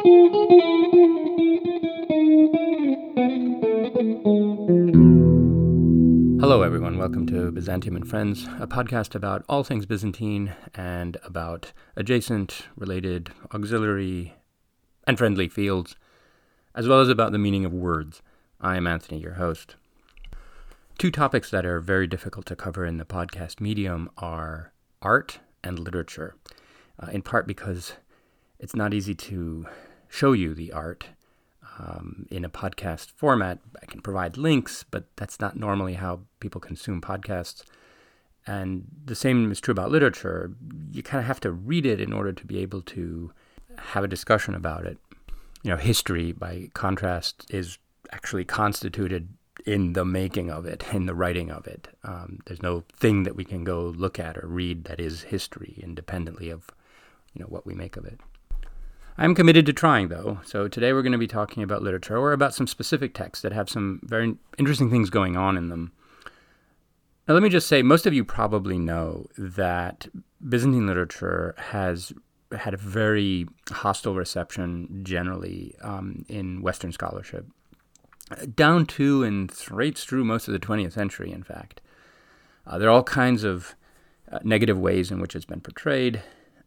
Hello, everyone. Welcome to Byzantium and Friends, a podcast about all things Byzantine and about adjacent, related, auxiliary, and friendly fields, as well as about the meaning of words. I am Anthony, your host. Two topics that are very difficult to cover in the podcast medium are art and literature, uh, in part because it's not easy to show you the art um, in a podcast format. I can provide links, but that's not normally how people consume podcasts. And the same is true about literature. You kind of have to read it in order to be able to have a discussion about it. You know, history, by contrast, is actually constituted in the making of it, in the writing of it. Um, there's no thing that we can go look at or read that is history, independently of you know what we make of it. I'm committed to trying, though. So today we're going to be talking about literature or about some specific texts that have some very interesting things going on in them. Now, let me just say, most of you probably know that Byzantine literature has had a very hostile reception generally um, in Western scholarship, down to and straight through most of the 20th century, in fact. Uh, there are all kinds of uh, negative ways in which it's been portrayed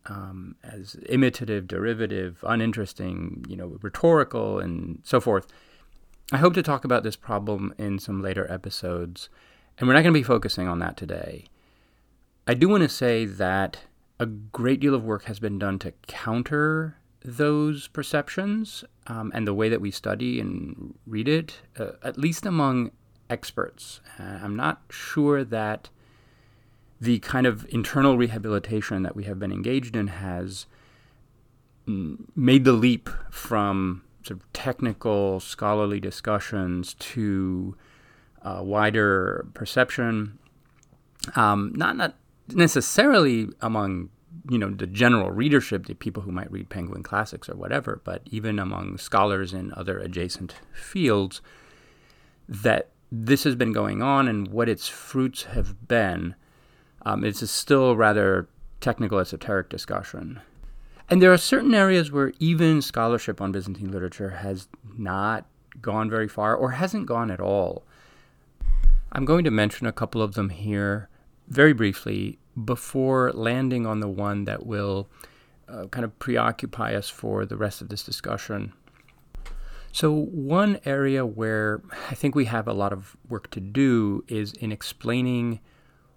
um, as imitative, derivative, uninteresting, you know, rhetorical, and so forth. I hope to talk about this problem in some later episodes, and we're not going to be focusing on that today. I do want to say that a great deal of work has been done to counter those perceptions um, and the way that we study and read it, uh, at least among experts. Uh, I'm not sure that the kind of internal rehabilitation that we have been engaged in has made the leap from sort of technical scholarly discussions to uh, wider perception, um, not not necessarily among you know the general readership, the people who might read Penguin Classics or whatever, but even among scholars in other adjacent fields, that this has been going on and what its fruits have been um, it's a still rather technical, esoteric discussion. And there are certain areas where even scholarship on Byzantine literature has not gone very far or hasn't gone at all. I'm going to mention a couple of them here very briefly before landing on the one that will uh, kind of preoccupy us for the rest of this discussion. So, one area where I think we have a lot of work to do is in explaining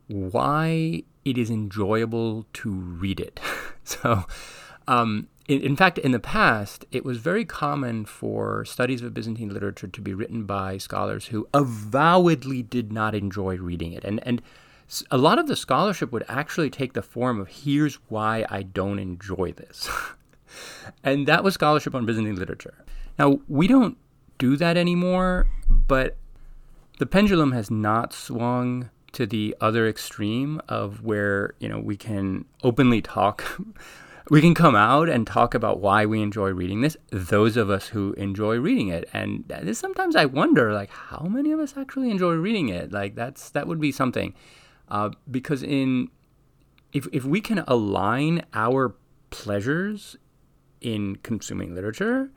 why it is enjoyable to read it. so, um, in, in, fact, in the past, it was very common for studies of Byzantine literature to be written by scholars who avowedly did not enjoy reading it. And, and a lot of the scholarship would actually take the form of here's why I don't enjoy this. and that was scholarship on Byzantine literature. Now, we don't do that anymore, but the pendulum has not swung to the other extreme of where you know we can openly talk. We can come out and talk about why we enjoy reading this those of us who enjoy reading it. And sometimes i wonder like how many of us actually enjoy reading it? Like that's that would be something. Uh, because in if, if we can align our pleasures in consuming literature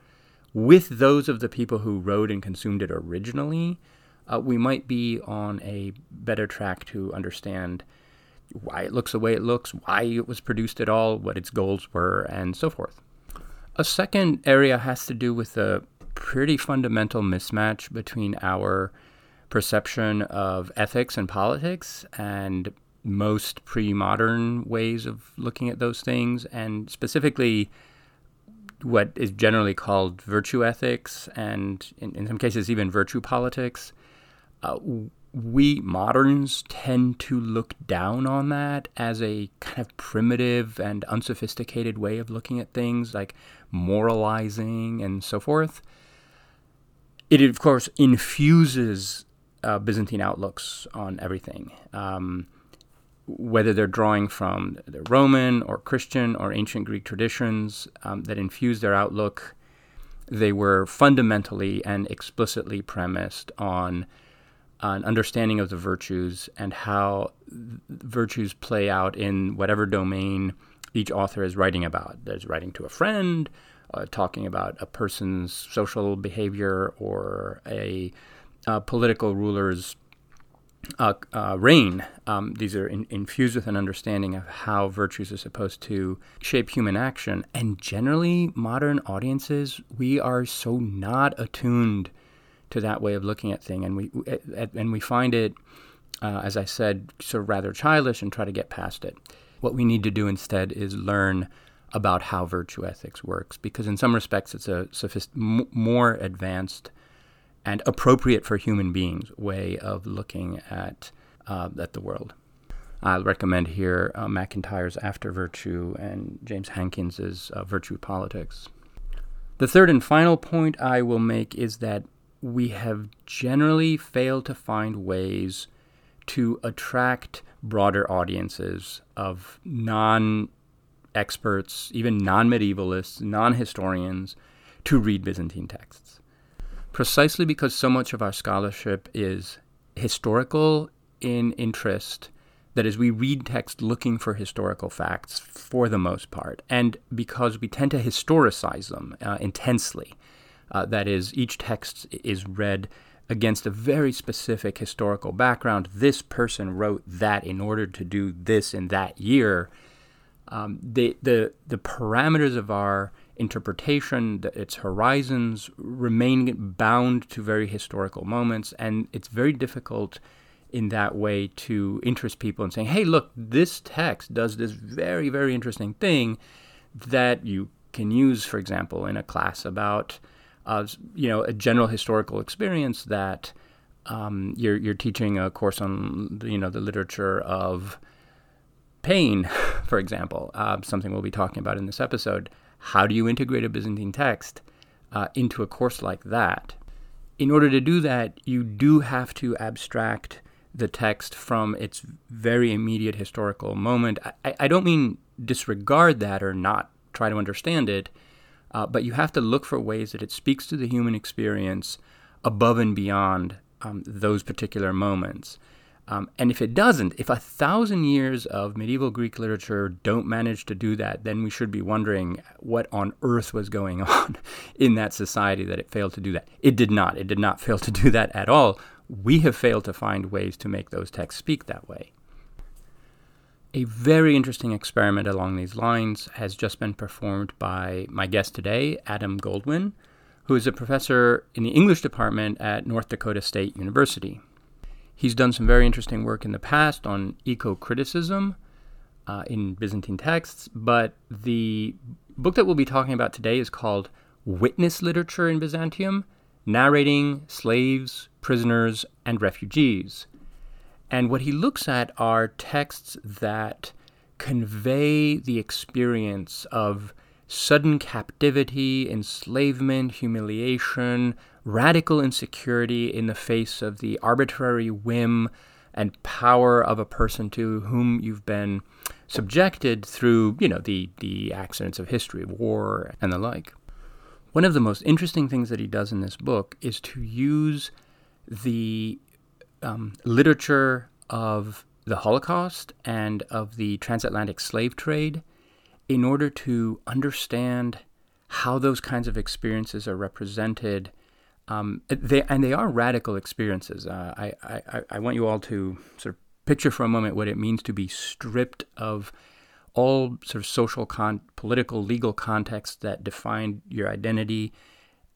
with those of the people who wrote and consumed it originally uh, we might be on a better track to understand why it looks the way it looks, why it was produced at all, what its goals were, and so forth. A second area has to do with the pretty fundamental mismatch between our perception of ethics and politics and most pre modern ways of looking at those things, and specifically what is generally called virtue ethics, and in, in some cases, even virtue politics uh, we moderns tend to look down on that as a kind of primitive and unsophisticated way of looking at things, like moralizing and so forth. It, of course, infuses uh, Byzantine outlooks on everything, um, whether they're drawing from the Roman or Christian or ancient Greek traditions um, that infuse their outlook. They were fundamentally and explicitly premised on an understanding of the virtues and how virtues play out in whatever domain each author is writing about. There's writing to a friend, uh, talking about a person's social behavior or a, a political ruler's uh, uh, reign. Um, these are in, infused with an understanding of how virtues are supposed to shape human action. And generally, modern audiences, we are so not attuned to that way of looking at things, and we and we find it, uh, as I said, sort of rather childish, and try to get past it. What we need to do instead is learn about how virtue ethics works, because in some respects, it's a sophist- more advanced and appropriate for human beings way of looking at uh, at the world. I'll recommend here uh, MacIntyre's After Virtue and James Hankins's uh, Virtue Politics. The third and final point I will make is that we have generally failed to find ways to attract broader audiences of non experts, even non medievalists, non historians, to read Byzantine texts precisely because so much of our scholarship is historical in interest. That is, we read text looking for historical facts for the most part, and because we tend to historicize them uh, intensely. Uh, that is, each text is read against a very specific historical background. This person wrote that in order to do this in that year. Um, the, the, the parameters of our interpretation, its horizons remain bound to very historical moments, and it's very difficult in that way to interest people in saying, hey, look, this text does this very, very interesting thing that you can use, for example, in a class about, you know, a general historical experience that um, you're, you're teaching a course on, you know, the literature of pain, for example, uh, something we'll be talking about in this episode. How do you integrate a Byzantine text uh, into a course like that? In order to do that, you do have to abstract the text from its very immediate historical moment. I, I don't mean disregard that or not try to understand it, uh, but you have to look for ways that it speaks to the human experience above and beyond um, those particular moments. Um, and if it doesn't, if a thousand years of medieval Greek literature don't manage to do that, then we should be wondering what on earth was going on in that society that it failed to do that. It did not. It did not fail to do that at all. We have failed to find ways to make those texts speak that way. A very interesting experiment along these lines has just been performed by my guest today, Adam Goldwyn, who is a professor in the English department at North Dakota State University. He's done some very interesting work in the past on eco criticism uh, in Byzantine texts, but the book that we'll be talking about today is called Witness Literature in Byzantium Narrating Slaves, Prisoners, and Refugees. And what he looks at are texts that convey the experience of sudden captivity, enslavement, humiliation, radical insecurity in the face of the arbitrary whim and power of a person to whom you've been subjected through, you know, the, the accidents of history, war, and the like. One of the most interesting things that he does in this book is to use the um, literature of the Holocaust and of the transatlantic slave trade in order to understand how those kinds of experiences are represented um, they, and they are radical experiences. Uh, I, I, I want you all to sort of picture for a moment what it means to be stripped of all sort of social, con- political, legal contexts that define your identity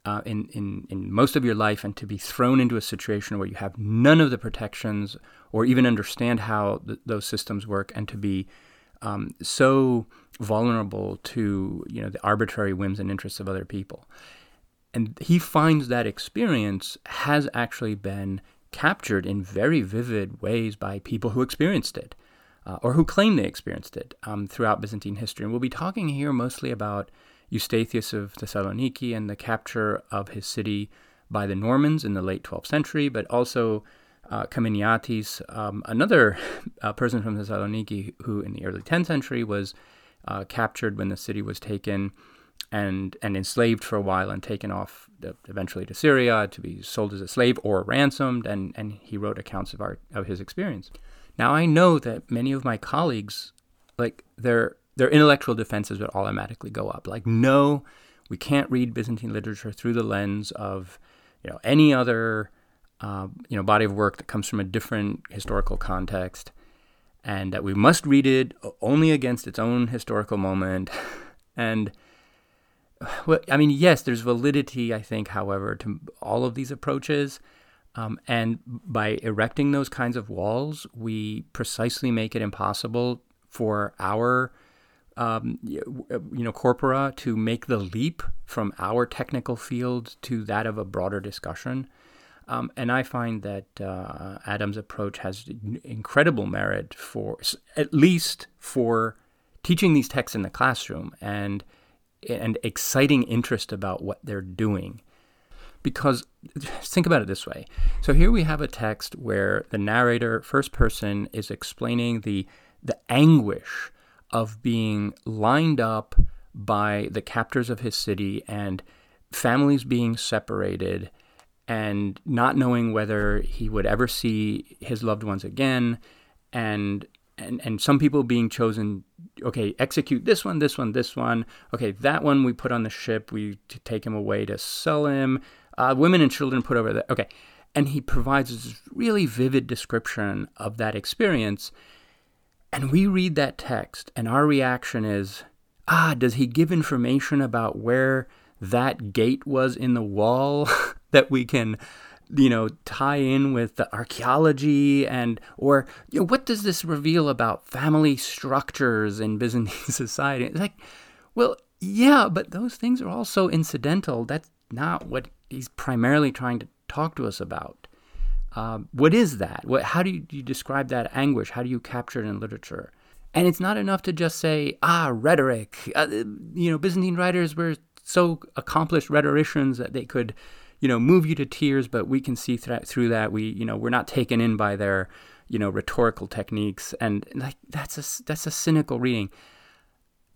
uh, in, in, in most of your life, and to be thrown into a situation where you have none of the protections or even understand how th- those systems work, and to be um, so vulnerable to you know the arbitrary whims and interests of other people. And he finds that experience has actually been captured in very vivid ways by people who experienced it uh, or who claim they experienced it um, throughout Byzantine history. And we'll be talking here mostly about Eustathius of Thessaloniki and the capture of his city by the Normans in the late 12th century, but also uh, Kaminiatis, um, another uh, person from Thessaloniki who in the early 10th century was uh, captured when the city was taken and and enslaved for a while and taken off eventually to Syria to be sold as a slave or ransomed and and he wrote accounts of our of his experience. Now I know that many of my colleagues like their their intellectual defenses would automatically go up like no We can't read Byzantine literature through the lens of you know any other uh, you know body of work that comes from a different historical context, and that we must read it only against its own historical moment. and well, I mean, yes, there's validity, I think, however, to all of these approaches. Um, and by erecting those kinds of walls, we precisely make it impossible for our um, you know corpora to make the leap from our technical field to that of a broader discussion. Um, and I find that uh, Adam's approach has incredible merit for at least for teaching these texts in the classroom and and exciting interest about what they're doing. Because think about it this way. So here we have a text where the narrator, first person, is explaining the the anguish of being lined up by the captors of his city and families being separated and not knowing whether he would ever see his loved ones again and and and some people being chosen okay execute this one this one this one. Okay that one we put on the ship we take him away to sell him. Uh, women and children put over there okay. And he provides this really vivid description of that experience and we read that text, and our reaction is, ah, does he give information about where that gate was in the wall that we can, you know, tie in with the archaeology and, or, you know, what does this reveal about family structures in Byzantine society? It's like, well, yeah, but those things are also incidental. That's not what he's primarily trying to talk to us about. Um, what is that? What, how do you, you describe that anguish? How do you capture it in literature? And it's not enough to just say, ah, rhetoric. Uh, you know, Byzantine writers were so accomplished rhetoricians that they could, you know, move you to tears. But we can see th- through that. We, you know, we're not taken in by their, you know, rhetorical techniques. And like that's a that's a cynical reading.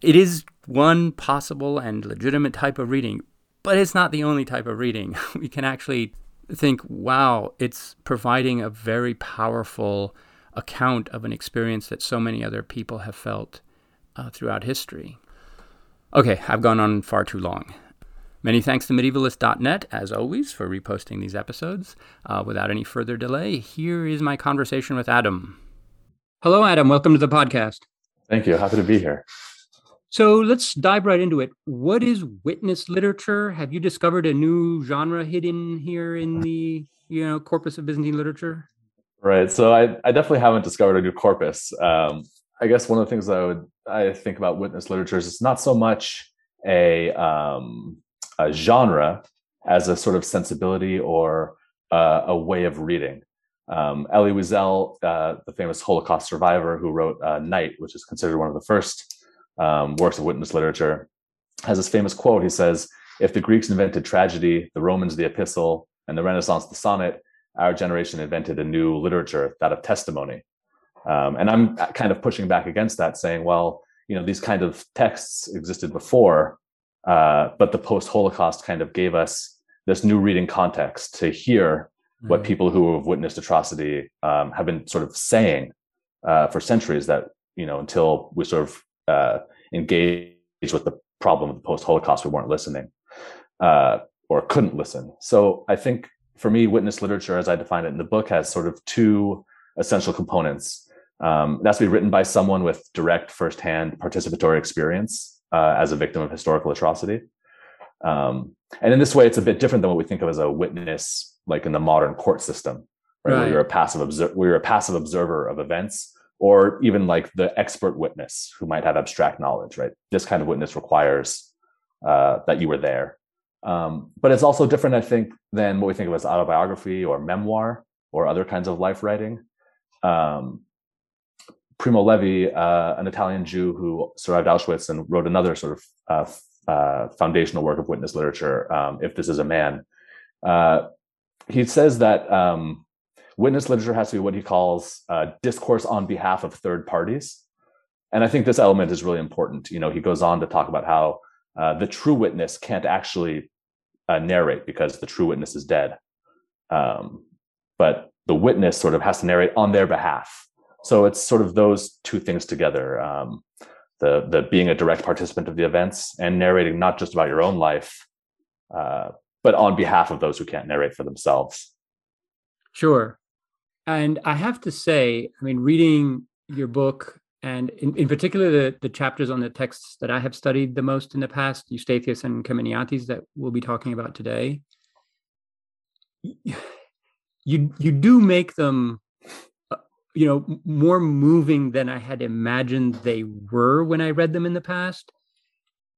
It is one possible and legitimate type of reading, but it's not the only type of reading. we can actually think, wow, it's providing a very powerful account of an experience that so many other people have felt uh, throughout history. Okay, I've gone on far too long. Many thanks to medievalists.net, as always, for reposting these episodes. Uh, without any further delay, here is my conversation with Adam. Hello, Adam. Welcome to the podcast. Thank you. Happy to be here. So let's dive right into it. What is witness literature? Have you discovered a new genre hidden here in the you know corpus of Byzantine literature? Right. So I, I definitely haven't discovered a new corpus. Um, I guess one of the things I would I think about witness literature is it's not so much a, um, a genre as a sort of sensibility or uh, a way of reading. Um, Elie Wiesel, uh, the famous Holocaust survivor who wrote uh, Night, which is considered one of the first um, works of witness literature, has this famous quote. He says, If the Greeks invented tragedy, the Romans the epistle, and the Renaissance the sonnet, our generation invented a new literature, that of testimony. Um, and I'm kind of pushing back against that, saying, well, you know, these kind of texts existed before, uh, but the post Holocaust kind of gave us this new reading context to hear mm-hmm. what people who have witnessed atrocity um, have been sort of saying uh, for centuries that, you know, until we sort of uh, engage with the problem of the post-Holocaust, we weren't listening uh, or couldn't listen. So I think for me, witness literature, as I define it in the book, has sort of two essential components. Um, it has to be written by someone with direct firsthand participatory experience uh, as a victim of historical atrocity. Um, and in this way, it's a bit different than what we think of as a witness, like in the modern court system, right? right. Where you're a passive observer, where you're a passive observer of events or even like the expert witness who might have abstract knowledge, right? This kind of witness requires uh, that you were there. Um, but it's also different, I think, than what we think of as autobiography or memoir or other kinds of life writing. Um, Primo Levi, uh, an Italian Jew who survived Auschwitz and wrote another sort of uh, uh, foundational work of witness literature, um, If This Is a Man, uh, he says that um, witness literature has to be what he calls uh, discourse on behalf of third parties. And I think this element is really important. You know, he goes on to talk about how uh, the true witness can't actually uh, narrate because the true witness is dead. Um, but the witness sort of has to narrate on their behalf. So it's sort of those two things together. Um, the the being a direct participant of the events and narrating not just about your own life, uh, but on behalf of those who can't narrate for themselves. Sure, and I have to say, I mean, reading your book and in, in particular the, the chapters on the texts that I have studied the most in the past, Eustathius and Kaminiates, that we'll be talking about today, you you do make them uh, you know more moving than i had imagined they were when i read them in the past.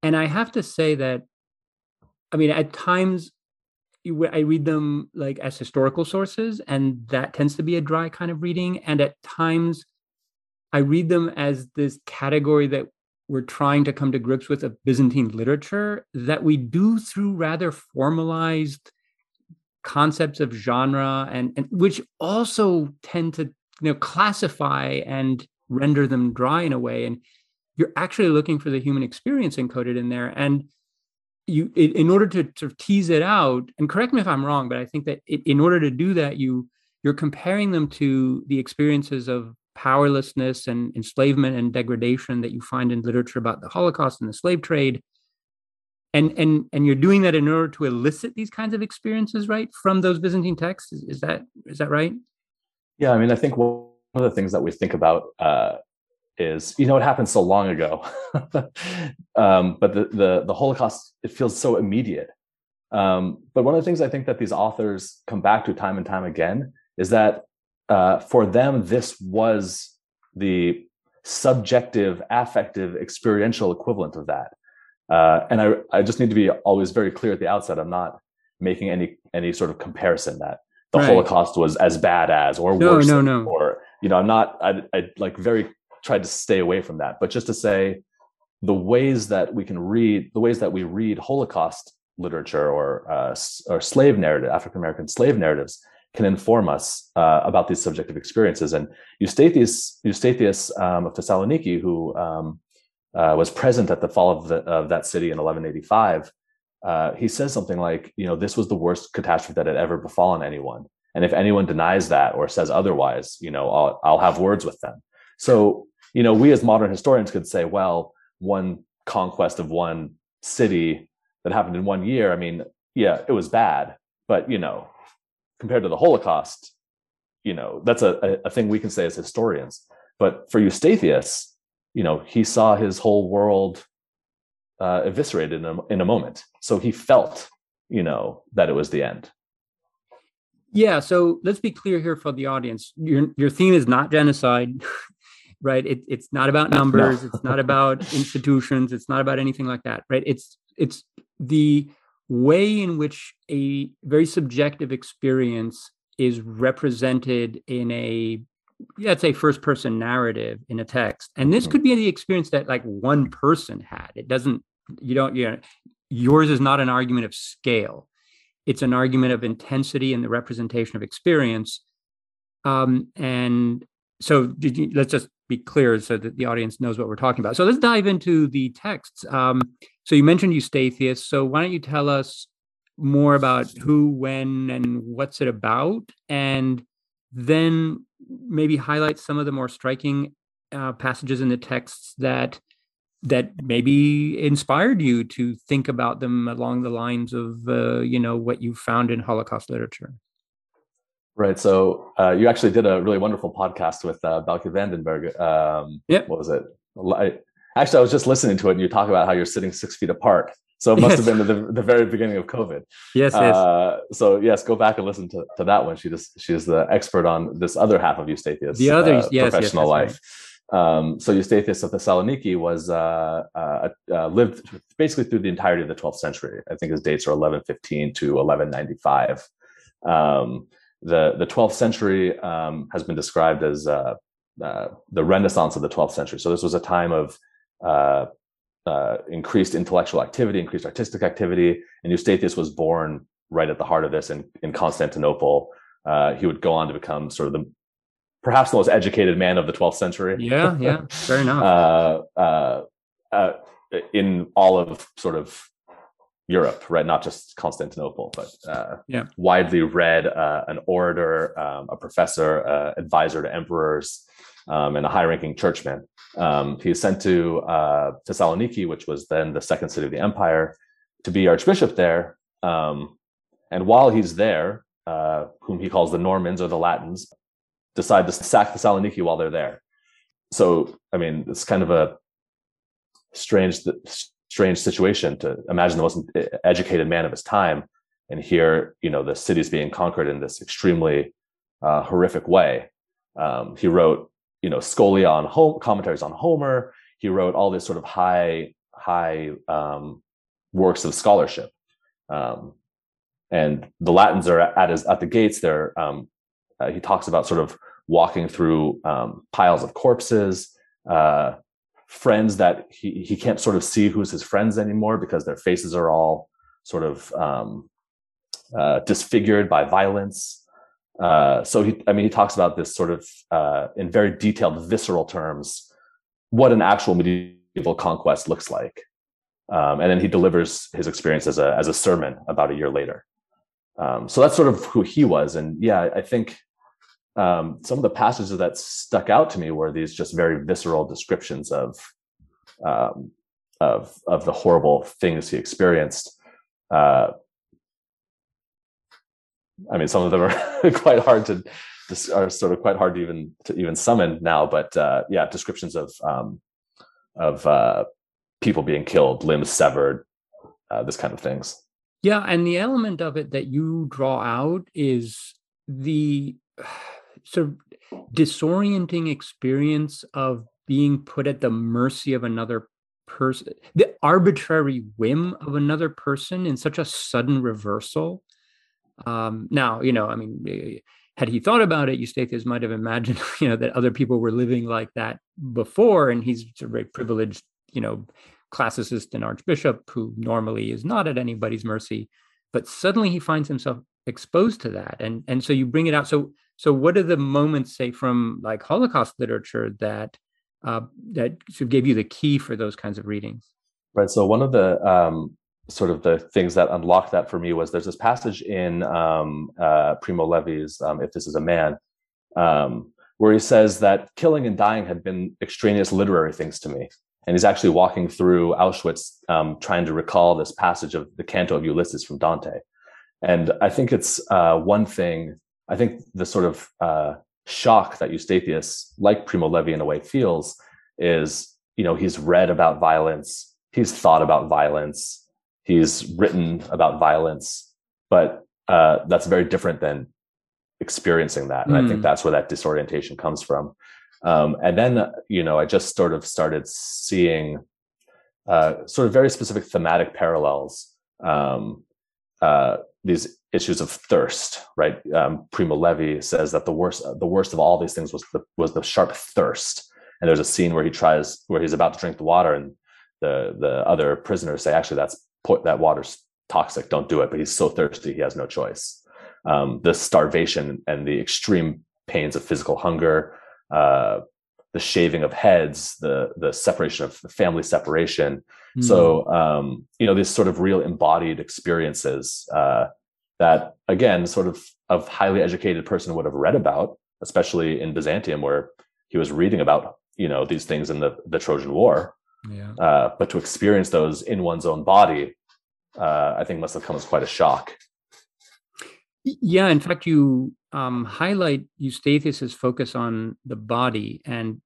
And i have to say that i mean at times i read them like as historical sources and that tends to be a dry kind of reading and at times i read them as this category that we're trying to come to grips with of byzantine literature that we do through rather formalized concepts of genre and, and which also tend to you know classify and render them dry in a way and you're actually looking for the human experience encoded in there and you in order to, to tease it out and correct me if i'm wrong but i think that it, in order to do that you you're comparing them to the experiences of powerlessness and enslavement and degradation that you find in literature about the holocaust and the slave trade. And and and you're doing that in order to elicit these kinds of experiences right from those byzantine texts? Is, is that is that right? Yeah i mean i think one of the things that we think about uh, is you know it happened so long ago um, but the, the the holocaust it feels so immediate um, but one of the things i think that these authors come back to time and time again is that uh, for them this was the subjective affective experiential equivalent of that uh, and I, I just need to be always very clear at the outset. I'm not making any any sort of comparison that the right. Holocaust was as bad as or no, worse. No, no, Or you know, I'm not. I, I like very tried to stay away from that. But just to say, the ways that we can read, the ways that we read Holocaust literature or uh, or slave narrative, African American slave narratives, can inform us uh, about these subjective experiences. And Eustathius, Eustathius um, of Thessaloniki, who um, uh, was present at the fall of, the, of that city in 1185, uh, he says something like, you know, this was the worst catastrophe that had ever befallen anyone. And if anyone denies that or says otherwise, you know, I'll, I'll have words with them. So, you know, we as modern historians could say, well, one conquest of one city that happened in one year, I mean, yeah, it was bad, but, you know, compared to the Holocaust, you know, that's a, a thing we can say as historians. But for Eustathius, you know he saw his whole world uh, eviscerated in a, in a moment. So he felt you know that it was the end. Yeah so let's be clear here for the audience. Your your theme is not genocide right? It, it's not about numbers no. it's not about institutions it's not about anything like that right? It's it's the way in which a very subjective experience is represented in a let's say first person narrative in a text. And this mm-hmm. could be the experience that like one person had. It doesn't you don't you know yours is not an argument of scale. It's an argument of intensity and the representation of experience. Um and so you, let's just be clear so that the audience knows what we're talking about. So let's dive into the texts. Um so you mentioned eustathius. So why don't you tell us more about who when and what's it about? And then maybe highlight some of the more striking uh, passages in the texts that that maybe inspired you to think about them along the lines of uh, you know what you found in Holocaust literature. Right. So uh, you actually did a really wonderful podcast with uh, Baukje van den Berg. Um, yeah. What was it? I, actually, I was just listening to it, and you talk about how you're sitting six feet apart. So it must yes. have been the, the very beginning of COVID. Yes, yes. Uh, so yes, go back and listen to, to that one. She just she is the expert on this other half of Eustathius, the other uh, yes, professional yes, life. Right. Um, so Eustathius of Thessaloniki was uh, uh, uh, lived basically through the entirety of the 12th century. I think his dates are 1115 to 1195. Um, the the 12th century um, has been described as uh, the Renaissance of the 12th century. So this was a time of uh, increased intellectual activity, increased artistic activity. And Eustathius was born right at the heart of this in, in Constantinople. Uh, he would go on to become sort of the perhaps the most educated man of the 12th century. Yeah, yeah, fair enough. uh, uh, uh in all of sort of Europe, right? Not just Constantinople, but uh, yeah. widely read, an orator, um, a professor, advisor to emperors. um, and a high-ranking churchman. Um, he is sent to uh, Thessaloniki, which was then the second city of the empire, to be archbishop there. Um, and while he's there, uh, whom he calls the Normans or the Latins, decide to sack Thessaloniki while they're there. So, I mean, it's kind of a strange, strange situation to imagine the most educated man of his time, and here, you know, the city's being conquered in this extremely uh, horrific way. Um, he wrote, you know, Scholia on home commentaries on Homer. He wrote all this sort of high, high um, works of scholarship. Um, and the Latins are at his at the gates. There, um, uh, he talks about sort of walking through um, piles of corpses, uh, friends that he he can't sort of see who's his friends anymore because their faces are all sort of um, uh, disfigured by violence. Uh, so he, I mean, he talks about this sort of uh, in very detailed, visceral terms, what an actual medieval conquest looks like. Um, and then he delivers his experience as a as a sermon about a year later. Um, so that's sort of who he was, and yeah, I think um, some of the passages that stuck out to me were these just very visceral descriptions of um, of of the horrible things he experienced. Uh, I mean, some of them are quite hard to are sort of quite hard to even to even summon now, but uh, yeah, descriptions of um, of uh, people being killed, limbs severed, uh, this kind of things. Yeah, and the element of it that you draw out is the sort of disorienting experience of being put at the mercy of another person, the arbitrary whim of another person in such a sudden reversal. Um, now, you know, I mean, eh, had he thought about it, Eustathius might have imagined, you know, that other people were living like that before, and he's a very privileged, you know, classicist and archbishop who normally is not at anybody's mercy but suddenly he finds himself exposed to that and and so you bring it out so so what are the moments say from like holocaust literature that uh, that sort of gave you the key for those kinds of readings right so one of the um, sort of the things that unlocked that for me was there's this passage in um, uh, primo levi's um, if this is a man um, where he says that killing and dying had been extraneous literary things to me and he's actually walking through Auschwitz, um, trying to recall this passage of the Canto of Ulysses from Dante. And I think it's uh, one thing. I think the sort of uh, shock that Eustathius, like Primo Levi in a way, feels is, you know, he's read about violence, he's thought about violence, he's written about violence, but uh, that's very different than experiencing that. And mm. I think hmm. that's where that disorientation comes from. Um, and then, you know, I just sort of started seeing uh, sort of very specific thematic parallels. Um, uh, these issues of thirst, right? Um, Primo Levi says that the worst, the worst of all these things was the was the sharp thirst. And there's a scene where he tries, where he's about to drink the water, and the the other prisoners say, actually, that's that water's toxic. Don't do it. But he's so thirsty, he has no choice. Um, the starvation and the extreme pains of physical hunger, uh, the shaving of heads, the the separation of the family separation. Mm. So um, you know, these sort of real embodied experiences uh, that again, sort of a highly educated person would have read about, especially in Byzantium, where he was reading about you know these things in the the Trojan War. Yeah. Uh, but to experience those in one's own body, uh, I think must have come as quite a shock. Yeah, in fact, you um, highlight Eustathius's focus on the body and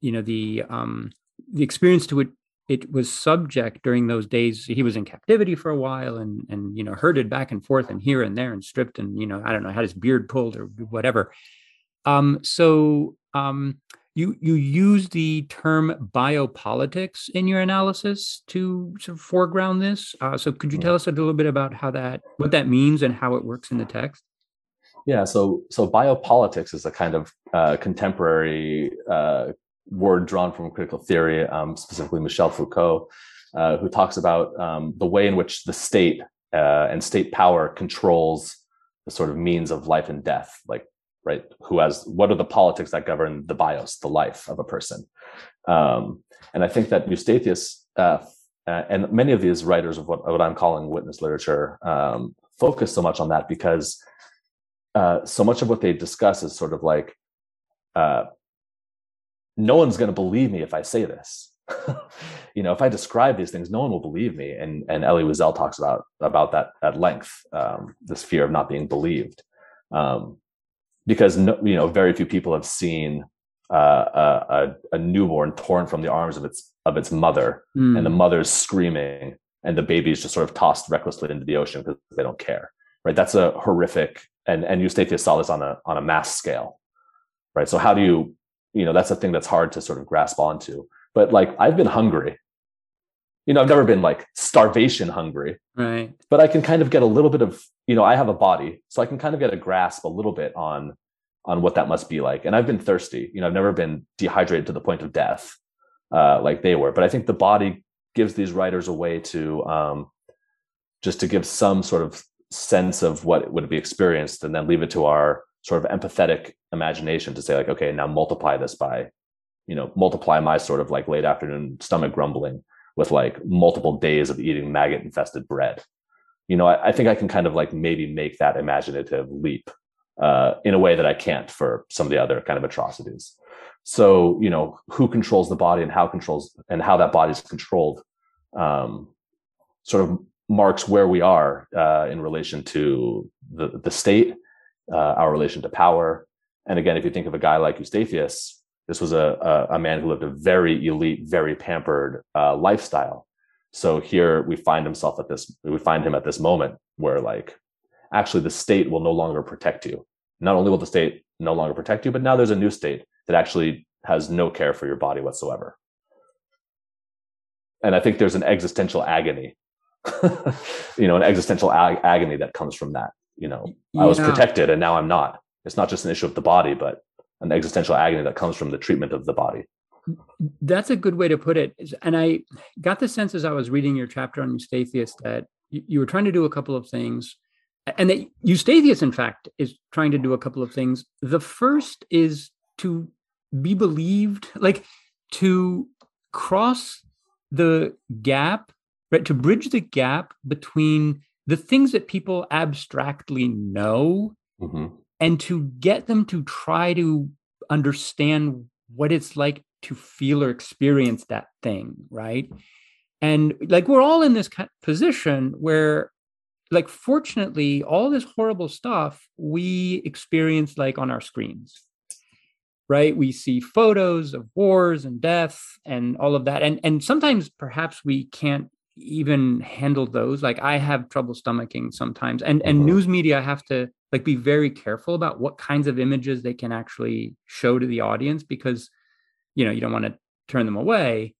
you know the um, the experience to it it was subject during those days. He was in captivity for a while and and you know herded back and forth and here and there and stripped and you know I don't know had his beard pulled or whatever. Um, so um, you you use the term biopolitics in your analysis to sort of foreground this. Uh, so could you tell us a little bit about how that what that means and how it works in the text? Yeah, so so biopolitics is a kind of uh, contemporary uh, word drawn from critical theory, um, specifically Michel Foucault, uh, who talks about um, the way in which the state uh, and state power controls the sort of means of life and death, like right? Who has what are the politics that govern the bios, the life of a person? Um, and I think that Eustathius uh, uh, and many of these writers of what, what I'm calling witness literature um, focus so much on that because uh, so much of what they discuss is sort of like uh, no one's going to believe me if I say this. you know, if I describe these things, no one will believe me. And and Elie Wiesel talks about about that at length, um, this fear of not being believed, um, because no, you know very few people have seen uh, a, a, newborn torn from the arms of its of its mother, mm. and the mother's screaming, and the baby is just sort of tossed recklessly into the ocean because they don't care. Right? That's a horrific, and and Eustathius saw this on a on a mass scale. Right? So how do you, you know, that's a thing that's hard to sort of grasp onto. But like I've been hungry. You know, I've never been like starvation hungry. Right. But I can kind of get a little bit of, you know, I have a body, so I can kind of get a grasp a little bit on on what that must be like. And I've been thirsty. You know, I've never been dehydrated to the point of death uh, like they were. But I think the body gives these writers a way to um, just to give some sort of sense of what would be experienced, and then leave it to our sort of empathetic imagination to say like, okay, now multiply this by, you know, multiply my sort of like late afternoon stomach grumbling with like multiple days of eating maggot infested bread. You know, I, I think I can kind of like maybe make that imaginative leap uh, in a way that I can't for some of the other kind of atrocities. So, you know, who controls the body and how controls and how that body is controlled, um, sort of marks where we are uh, in relation to the the state, uh, our relation to power. And again, if you think of a guy like Eustathius, this was a, a, a man who lived a very elite, very pampered uh, lifestyle. So here we find himself at this, we find him at this moment where like actually the state will no longer protect you. Not only will the state no longer protect you, but now there's a new state that actually has no care for your body whatsoever. And I think there's an existential agony, you know, an existential ag- agony that comes from that. You know, yeah. I was protected and now I'm not. It's not just an issue of the body, but an existential agony that comes from the treatment of the body. That's a good way to put it. And I got the sense as I was reading your chapter on Eustathius that you were trying to do a couple of things and that Eustathius, in fact, is trying to do a couple of things. The first is to be believed, like to cross the gap, right? To bridge the gap between the things that people abstractly know mm-hmm. and to get them to try to understand what it's like to feel or experience that thing, right? And like we're all in this position where like fortunately all this horrible stuff we experience like on our screens right we see photos of wars and death and all of that and and sometimes perhaps we can't even handle those like i have trouble stomaching sometimes and and mm-hmm. news media have to like be very careful about what kinds of images they can actually show to the audience because you know you don't want to turn them away.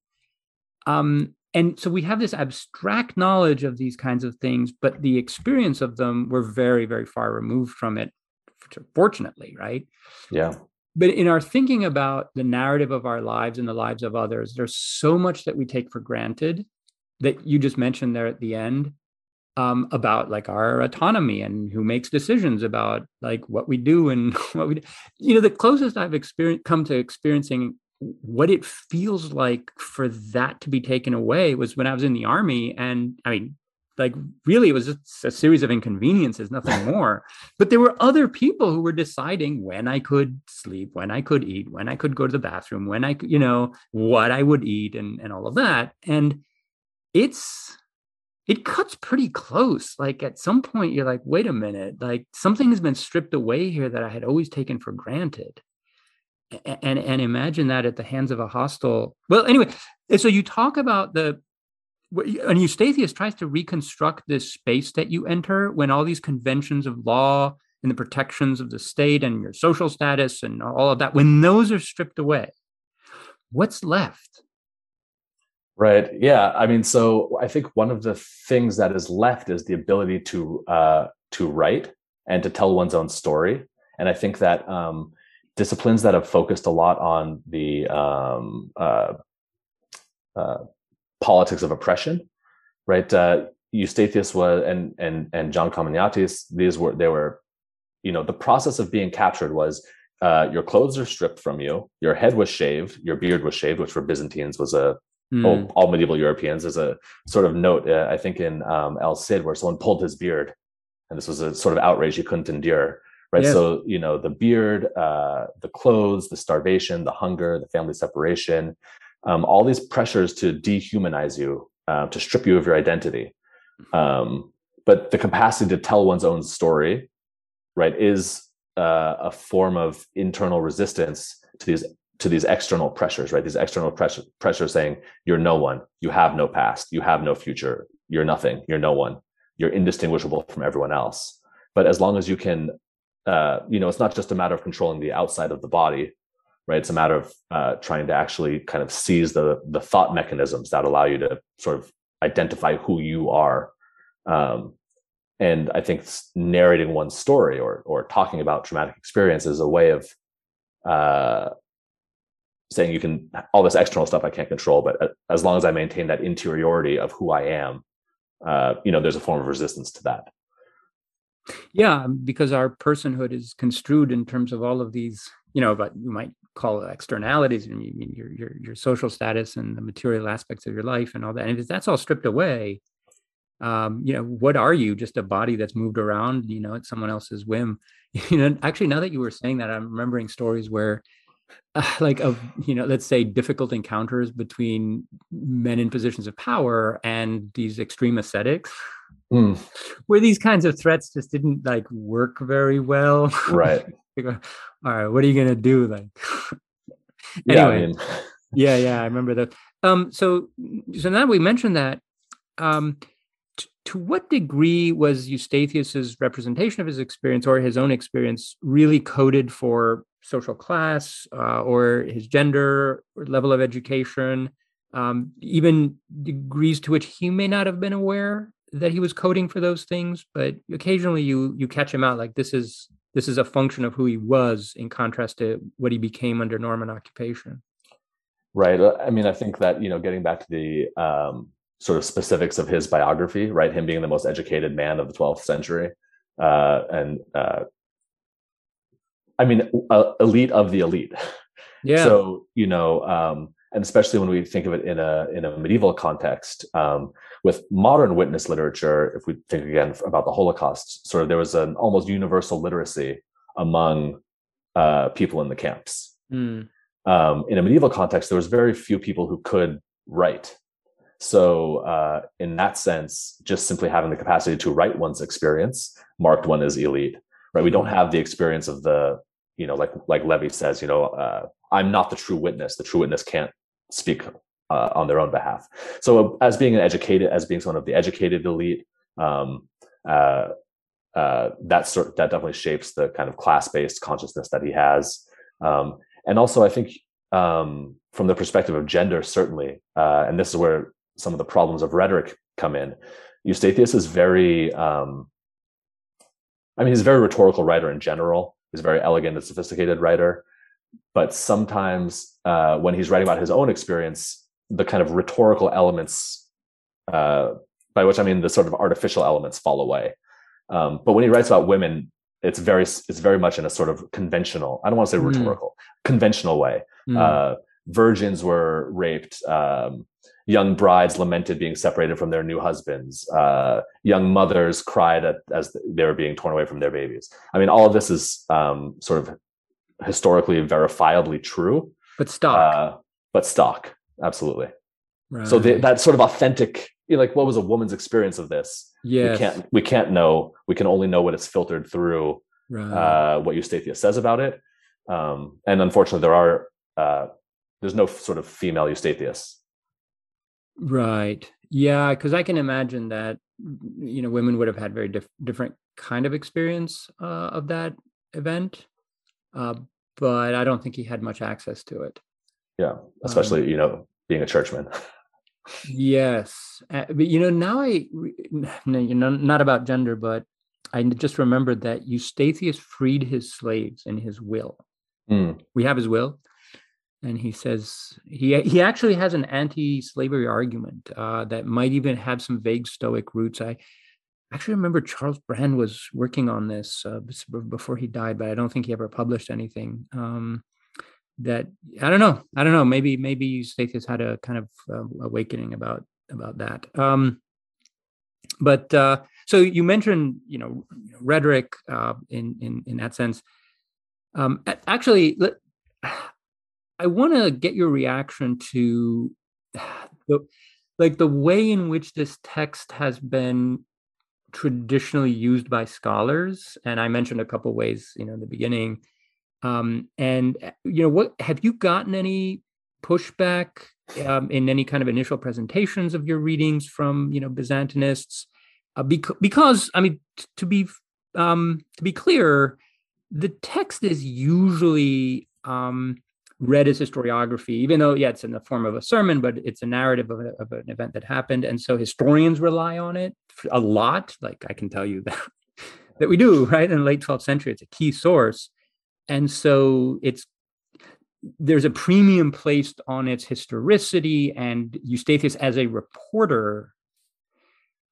Um and so we have this abstract knowledge of these kinds of things but the experience of them we're very very far removed from it fortunately right? Yeah. But in our thinking about the narrative of our lives and the lives of others there's so much that we take for granted that you just mentioned there at the end um, about like our autonomy and who makes decisions about like what we do and what we do. you know the closest i've experienced come to experiencing what it feels like for that to be taken away was when I was in the army. And I mean, like really, it was just a series of inconveniences, nothing more. But there were other people who were deciding when I could sleep, when I could eat, when I could go to the bathroom, when I you know, what I would eat and, and all of that. And it's, it cuts pretty close. Like at some point, you're like, wait a minute, like something has been stripped away here that I had always taken for granted. And and imagine that at the hands of a hostile well anyway so you talk about the and eustathius tries to reconstruct this space that you enter when all these conventions of law and the protections of the state and your social status and all of that when those are stripped away what's left right yeah i mean so i think one of the things that is left is the ability to uh to write and to tell one's own story and i think that um disciplines that have focused a lot on the um, uh, uh, politics of oppression, right? Uh, Eustathius was and and and John Kaminiates. These were they were, you know, the process of being captured was uh, your clothes are stripped from you, your head was shaved, your beard was shaved, which for Byzantines was a mm. all, all, medieval Europeans. There's a sort of note, uh, I think, in um, El Cid, where someone pulled his beard, and this was a sort of outrage he couldn't endure right? Yes. So you know the beard, uh, the clothes, the starvation, the hunger, the family separation, um, all these pressures to dehumanize you, uh, to strip you of your identity. Um, but the capacity to tell one's own story, right, is uh, a form of internal resistance to these to these external pressures, right? These external pressure, pressures saying you're no one, you have no past, you have no future, you're nothing, you're no one, you're indistinguishable from everyone else. But as long as you can, uh, you know, it's not just a matter of controlling the outside of the body, right? It's a matter of uh, trying to actually kind of seize the the thought mechanisms that allow you to sort of identify who you are. Um, and I think narrating one's story or or talking about traumatic experience is a way of uh, saying you can all this external stuff I can't control, but uh, as long as I maintain that interiority of who I am, uh, you know, there's a form of resistance to that. Yeah, because our personhood is construed in terms of all of these, you know, but you might call it externalities, and you mean your your your social status and the material aspects of your life and all that. And if that's all stripped away, um, you know, what are you? Just a body that's moved around, you know, at someone else's whim. You know, actually, now that you were saying that, I'm remembering stories where uh, like of you know let's say difficult encounters between men in positions of power and these extreme ascetics Mm, where these kinds of threats just didn't like work very well right. All right what are you gonna do like Yeah. I Anyway. mean, yeah yeah i remember that um so so now we mentioned that um to what degree was eustathius's representation of his experience or his own experience really coded for social class uh, or his gender or level of education um, even degrees to which he may not have been aware that he was coding for those things but occasionally you you catch him out like this is this is a function of who he was in contrast to what he became under norman occupation Right. I mean, I think that, you know, getting back to the um, sort of specifics of his biography, right? Him being the most educated man of the 12th century. Uh, and uh, I mean, uh, elite of the elite. yeah So, you know, um, and especially when we think of it in a in a medieval context, um, with modern witness literature, if we think again about the Holocaust, sort of there was an almost universal literacy among uh, people in the camps Mm, um, in a medieval context, there was very few people who could write. So, uh, in that sense, just simply having the capacity to write one's experience marked one as elite, right? We don't have the experience of the, you know, like like Levi says, you know, uh, I'm not the true witness. The true witness can't speak uh, on their own behalf. So, as being an educated, as being someone of the educated elite, um, uh, uh, that sort that definitely shapes the kind of class based consciousness that he has. Um, and also i think um, from the perspective of gender certainly uh, and this is where some of the problems of rhetoric come in. Eustathius is very um, i mean he's a very rhetorical writer in general. He's a very elegant and sophisticated writer. But sometimes uh, when he's writing about his own experience the kind of rhetorical elements uh, by which i mean the sort of artificial elements fall away. Um, but when he writes about women it's very it's very much in a sort of conventional i don't want to say Mm. rhetorical conventional way. Mm, uh, virgins were raped um, young brides lamented being separated from their new husbands. Uh, young mothers cried at, as they were being torn away from their babies. I mean all of this is um, sort of historically verifiably true. But stock. Uh, but stock. Absolutely. So the, that sort of authentic you know, like what was a woman's experience of this? Yes. we can't we can't know. We can only know what it's filtered through right. uh, what Eustathius says about it. Um, and unfortunately, there are uh, there's no sort of female Eustathius. Right. Yeah, because I can imagine that you know women would have had very diff- different kind of experience uh, of that event, uh, but I don't think he had much access to it. Yeah, especially you know being a churchman. Yes, uh, but you know now I you know not about gender, but I just remembered that Eustathius freed his slaves in his will. Mm, we have his will and he says he he actually has an anti-slavery argument uh, that might even have some vague stoic roots. I actually remember charles brand was working on this uh, before he died but i don't think he ever published anything um, that i don't know i don't know. Maybe maybe Eustathius had a kind of uh, awakening about about that. Um, but uh, so you mentioned you know rhetoric uh, in in in that sense. Um, actually, let, I want to get your reaction to the like the way in which this text has been traditionally used by scholars and i mentioned a couple ways you know in the beginning. Um, and uh, you know what have you gotten any pushback um, in any kind of initial presentations of your readings from you know byzantinists? Uh, bec- because i mean t- to be um, to be clear the text is usually um, read as historiography, even though, yeah, it's in the form of a sermon, but it's a narrative of, a, of an event that happened. And so historians rely on it a lot. Like I can tell you that, that we do, right? In the late 12th century, it's a key source. And so it's there's a premium placed on its historicity and Eustathius as a reporter.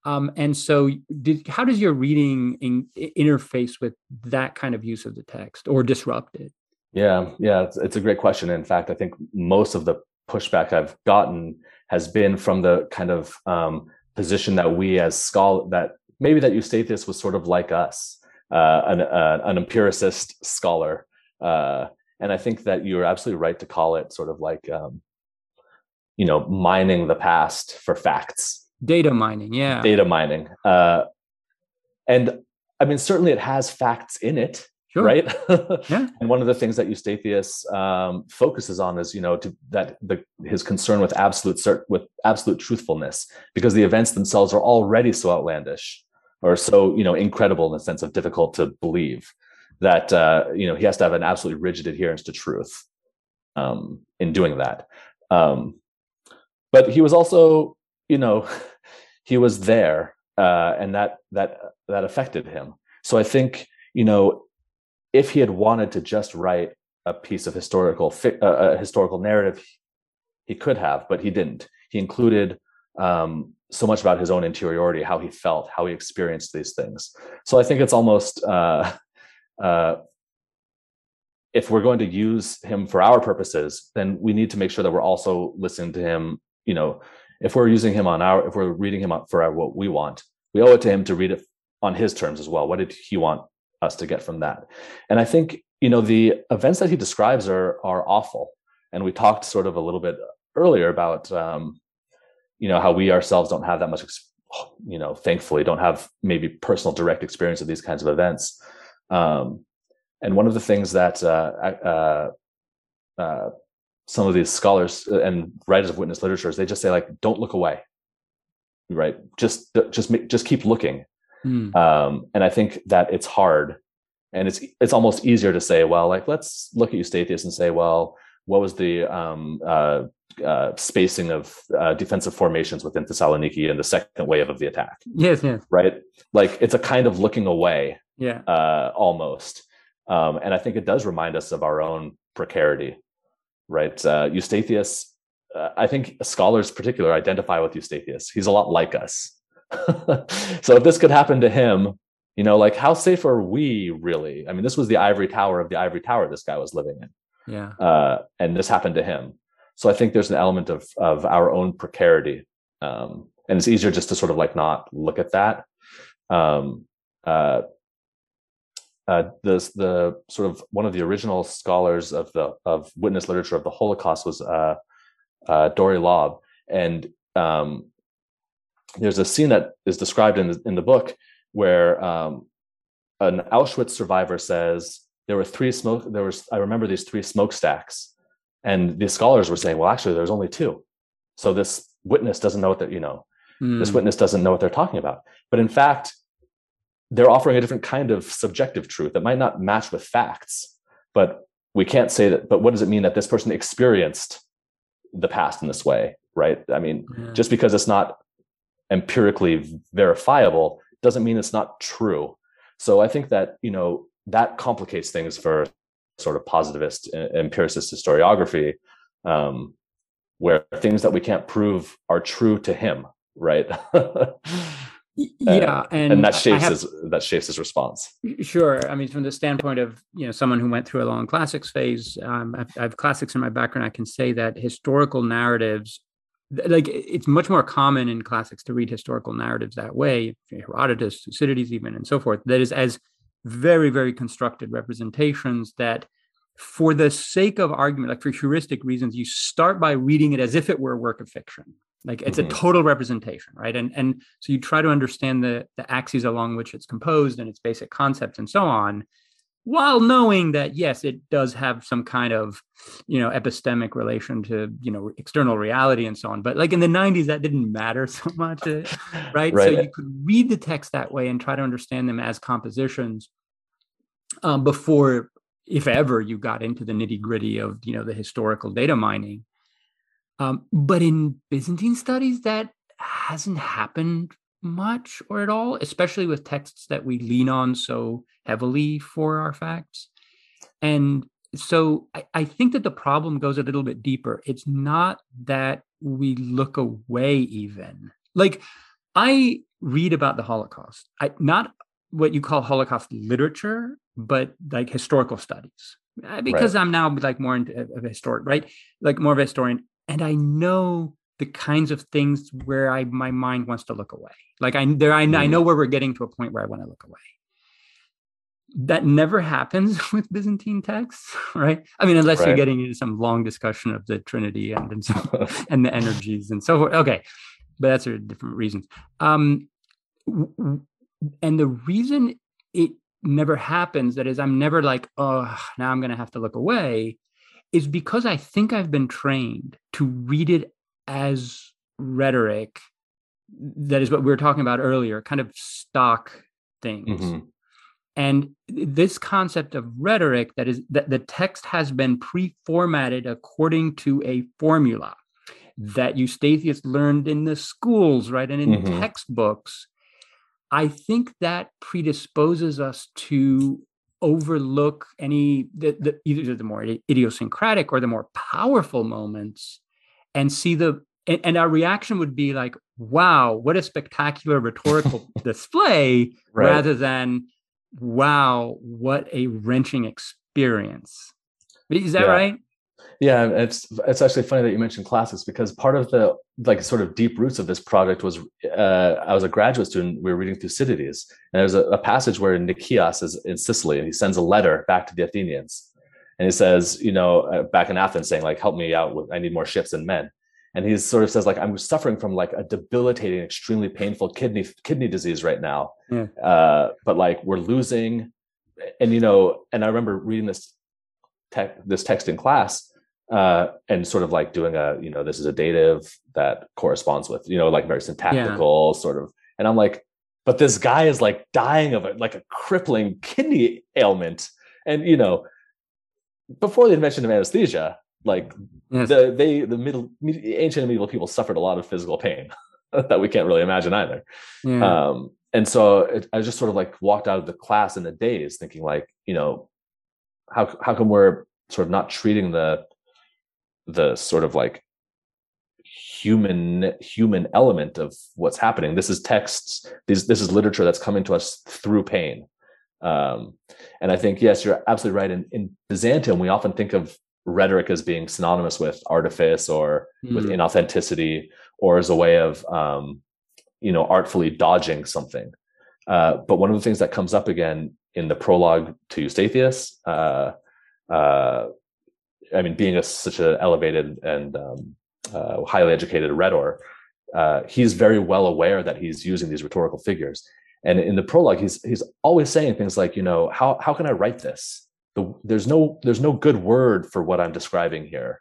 Um, and so, did, how does your reading in, interface with that kind of use of the text or disrupt it? Yeah, yeah, it's, it's a great question. In fact, I think most of the pushback I've gotten has been from the kind of um, position that we as scholar that maybe that Eustathius was sort of like us, uh, an, uh, an empiricist scholar, uh, and I think that you're absolutely right to call it sort of like um, you know mining the past for facts, data mining, yeah, data mining, uh, and I mean certainly it has facts in it Sure. right? Yeah. And one of the things that eustathius um, focuses on is you know to, that the, his concern with absolute cert, with absolute truthfulness because the events themselves are already so outlandish or so you know incredible in the sense of difficult to believe that uh, you know he has to have an absolutely rigid adherence to truth um, in doing that. Um, but he was also you know he was there uh, and that that that affected him. So i think you know if he had wanted to just write a piece of historical uh, a historical narrative, he could have, but he didn't. He included um, so much about his own interiority, how he felt, how he experienced these things. So I think it's almost uh, uh, if we're going to use him for our purposes, then we need to make sure that we're also listening to him. You know, if we're using him on our, if we're reading him for our, what we want, we owe it to him to read it on his terms as well. What did he want us to get from that. And I think you know the events that he describes are are awful. And we talked sort of a little bit earlier about um, you know how we ourselves don't have that much you know thankfully don't have maybe personal direct experience of these kinds of events. Um, and one of the things that uh, uh, uh, some of these scholars and writers of witness literatures they just say like don't look away right just just just keep looking Mm. Um, and I think that it's hard, and it's it's almost easier to say, well, like let's look at Eustathius and say, well, what was the um, uh, uh, spacing of uh, defensive formations within Thessaloniki in the second wave of the attack? Yes, yes. Right, like it's a kind of looking away, yeah, uh, almost. Um, and I think it does remind us of our own precarity, right? Uh, Eustathius, uh, I think scholars, particular, identify with Eustathius. He's a lot like us so if this could happen to him, you know, like how safe are we really? I mean, this was the ivory tower of the ivory tower this guy was living in. Yeah. Uh, and this happened to him. So I think there's an element of of our own precarity. Um, and it's easier just to sort of like not look at that. Um, uh, uh, the the sort of one of the original scholars of the of witness literature of the Holocaust was uh, uh, Dori Laub, and um, there's a scene that is described in the, in the book where um, an Auschwitz survivor says there were three smoke. There was I remember these three smokestacks, and the scholars were saying, well, actually, there's only two. So this witness doesn't know what that you know. Mm. This witness doesn't know what they're talking about. But in fact, they're offering a different kind of subjective truth that might not match with facts. But we can't say that. But what does it mean that this person experienced the past in this way? Right? I mean, yeah. just because it's not empirically verifiable doesn't mean it's not true. So I think that, you know, that complicates things for sort of positivist empiricist historiography, um, where things that we can't prove are true to him, right? yeah, and, and that shapes have, his that shapes his response. Sure, I mean, from the standpoint of you know someone who went through a long classics phase, um, I, I have classics in my background. I can say that historical narratives like it's much more common in classics to read historical narratives that way herodotus thucydides even and so forth that is as very very constructed representations that for the sake of argument like for heuristic reasons you start by reading it as if it were a work of fiction like it's mm-hmm. a total representation right and and so you try to understand the the axes along which it's composed and its basic concepts and so on while knowing that yes it does have some kind of you know epistemic relation to you know external reality and so on. But like in the 90s that didn't matter so much uh, right, right. so you could read the text that way and try to understand them as compositions um, before if ever you got into the nitty gritty of you know the historical data mining. Um, but in byzantine studies that hasn't happened much or at all, especially with texts that we lean on so heavily for our facts. And so I, I, think that the problem goes a little bit deeper. It's not that we look away, even. Like I read about the Holocaust, I, not what you call Holocaust literature, but like historical studies, uh, because right. I'm now like more into of a historian, right? Like more of a historian. And I know the kinds of things where I my mind wants to look away. Like I there I, I mm-hmm. know where we're getting to a point where I want to look away. That never happens with Byzantine texts, right? I mean, unless right. you're getting into some long discussion of the Trinity and and, so, and the energies and so forth. Okay, but that's for different reasons. Um, and the reason it never happens, that is, I'm never like, oh, now I'm going to have to look away, is because I think I've been trained to read it as rhetoric that is what we were talking about earlier kind of stock things mm-hmm. and this concept of rhetoric that is that the text has been pre-formatted according to a formula that eustathius learned in the schools right and in mm-hmm. textbooks i think that predisposes us to overlook any the, the, either the more idiosyncratic or the more powerful moments and see the and, and, our reaction would be like wow what a spectacular rhetorical display right. rather than wow what a wrenching experience is that yeah. right yeah it's it's actually funny that you mentioned classics because part of the like sort of deep roots of this project was uh, i was a graduate student we were reading thucydides and there's a, a passage where nicias is in sicily and he sends a letter back to the athenians and he says, you know, uh, back in Athens, saying like, "Help me out with, I need more ships and men." And he sort of says like, "I'm suffering from like a debilitating, extremely painful kidney kidney disease right now, uh, but like we're losing." And you know, and I remember reading this tech this text in class, uh, and sort of like doing a, you know, this is a dative that corresponds with, you know, like very syntactical yeah. sort of, and I'm like, but this guy is like dying of it, like a crippling kidney ailment, and you know before the invention of anesthesia, like yes. the they the middle ancient and medieval people suffered a lot of physical pain that we can't really imagine either. Yeah. Um, and so it, I just sort of like walked out of the class in a daze, thinking like, you know, how how come we're sort of not treating the the sort of like human human element of what's happening this is texts These this is literature that's coming to us through pain um, and I think, yes, you're absolutely right. In, in Byzantium, we often think of rhetoric as being synonymous with artifice or mm. with inauthenticity or as a way of, um, you know, artfully dodging something. Uh, but one of the things that comes up again in the prologue to Eustathius, uh, uh, I mean, being a, such an elevated and um, uh, highly educated rhetor, uh, he's very well aware that he's using these rhetorical figures. And in the prologue, he's he's always saying things like, you know, how how can I write this? The, there's no there's no good word for what I'm describing here.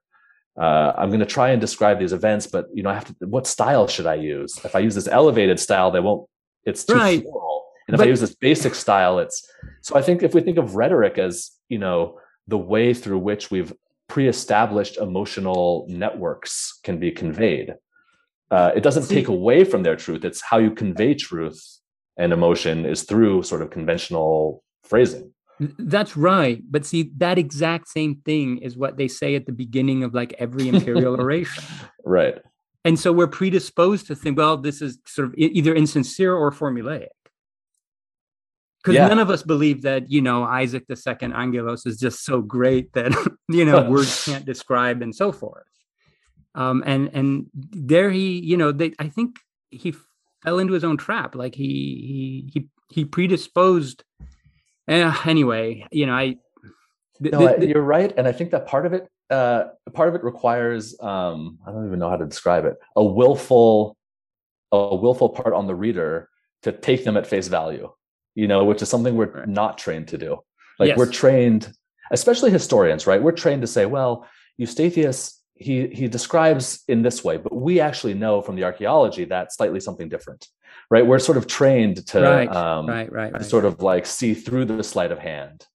Uh, I'm going to try and describe these events, but you know, I have to. What style should I use? If I use this elevated style, they won't. It's too right. floral. And if but, I use this basic style, it's so. I think if we think of rhetoric as you know the way through which we've pre-established emotional networks can be conveyed, uh, it doesn't take away from their truth. It's how you convey truth and emotion is through sort of conventional phrasing. That's right. But see, that exact same thing is what they say at the beginning of like every imperial oration. Right. And so we're predisposed to think, well, this is sort of either insincere or formulaic. Because yeah. none of us believe that, you know, Isaac II Angelos is just so great that, you know, words can't describe and so forth. Um, and and there he, you know, they I think he fell into his own trap. Like he he he he predisposed. Eh, anyway, you know, I. Th- no, th- you're right, and I think that part of it, uh, part of it requires, um, I don't even know how to describe it, a willful, a willful part on the reader to take them at face value. You know, which is something we're right. not trained to do. Like yes. we're trained, especially historians, right? We're trained to say, well, Eustathius he he describes in this way, but we actually know from the archaeology that slightly something different, right? We're sort of trained to right, um, right, right, right. sort of like see through the sleight of hand,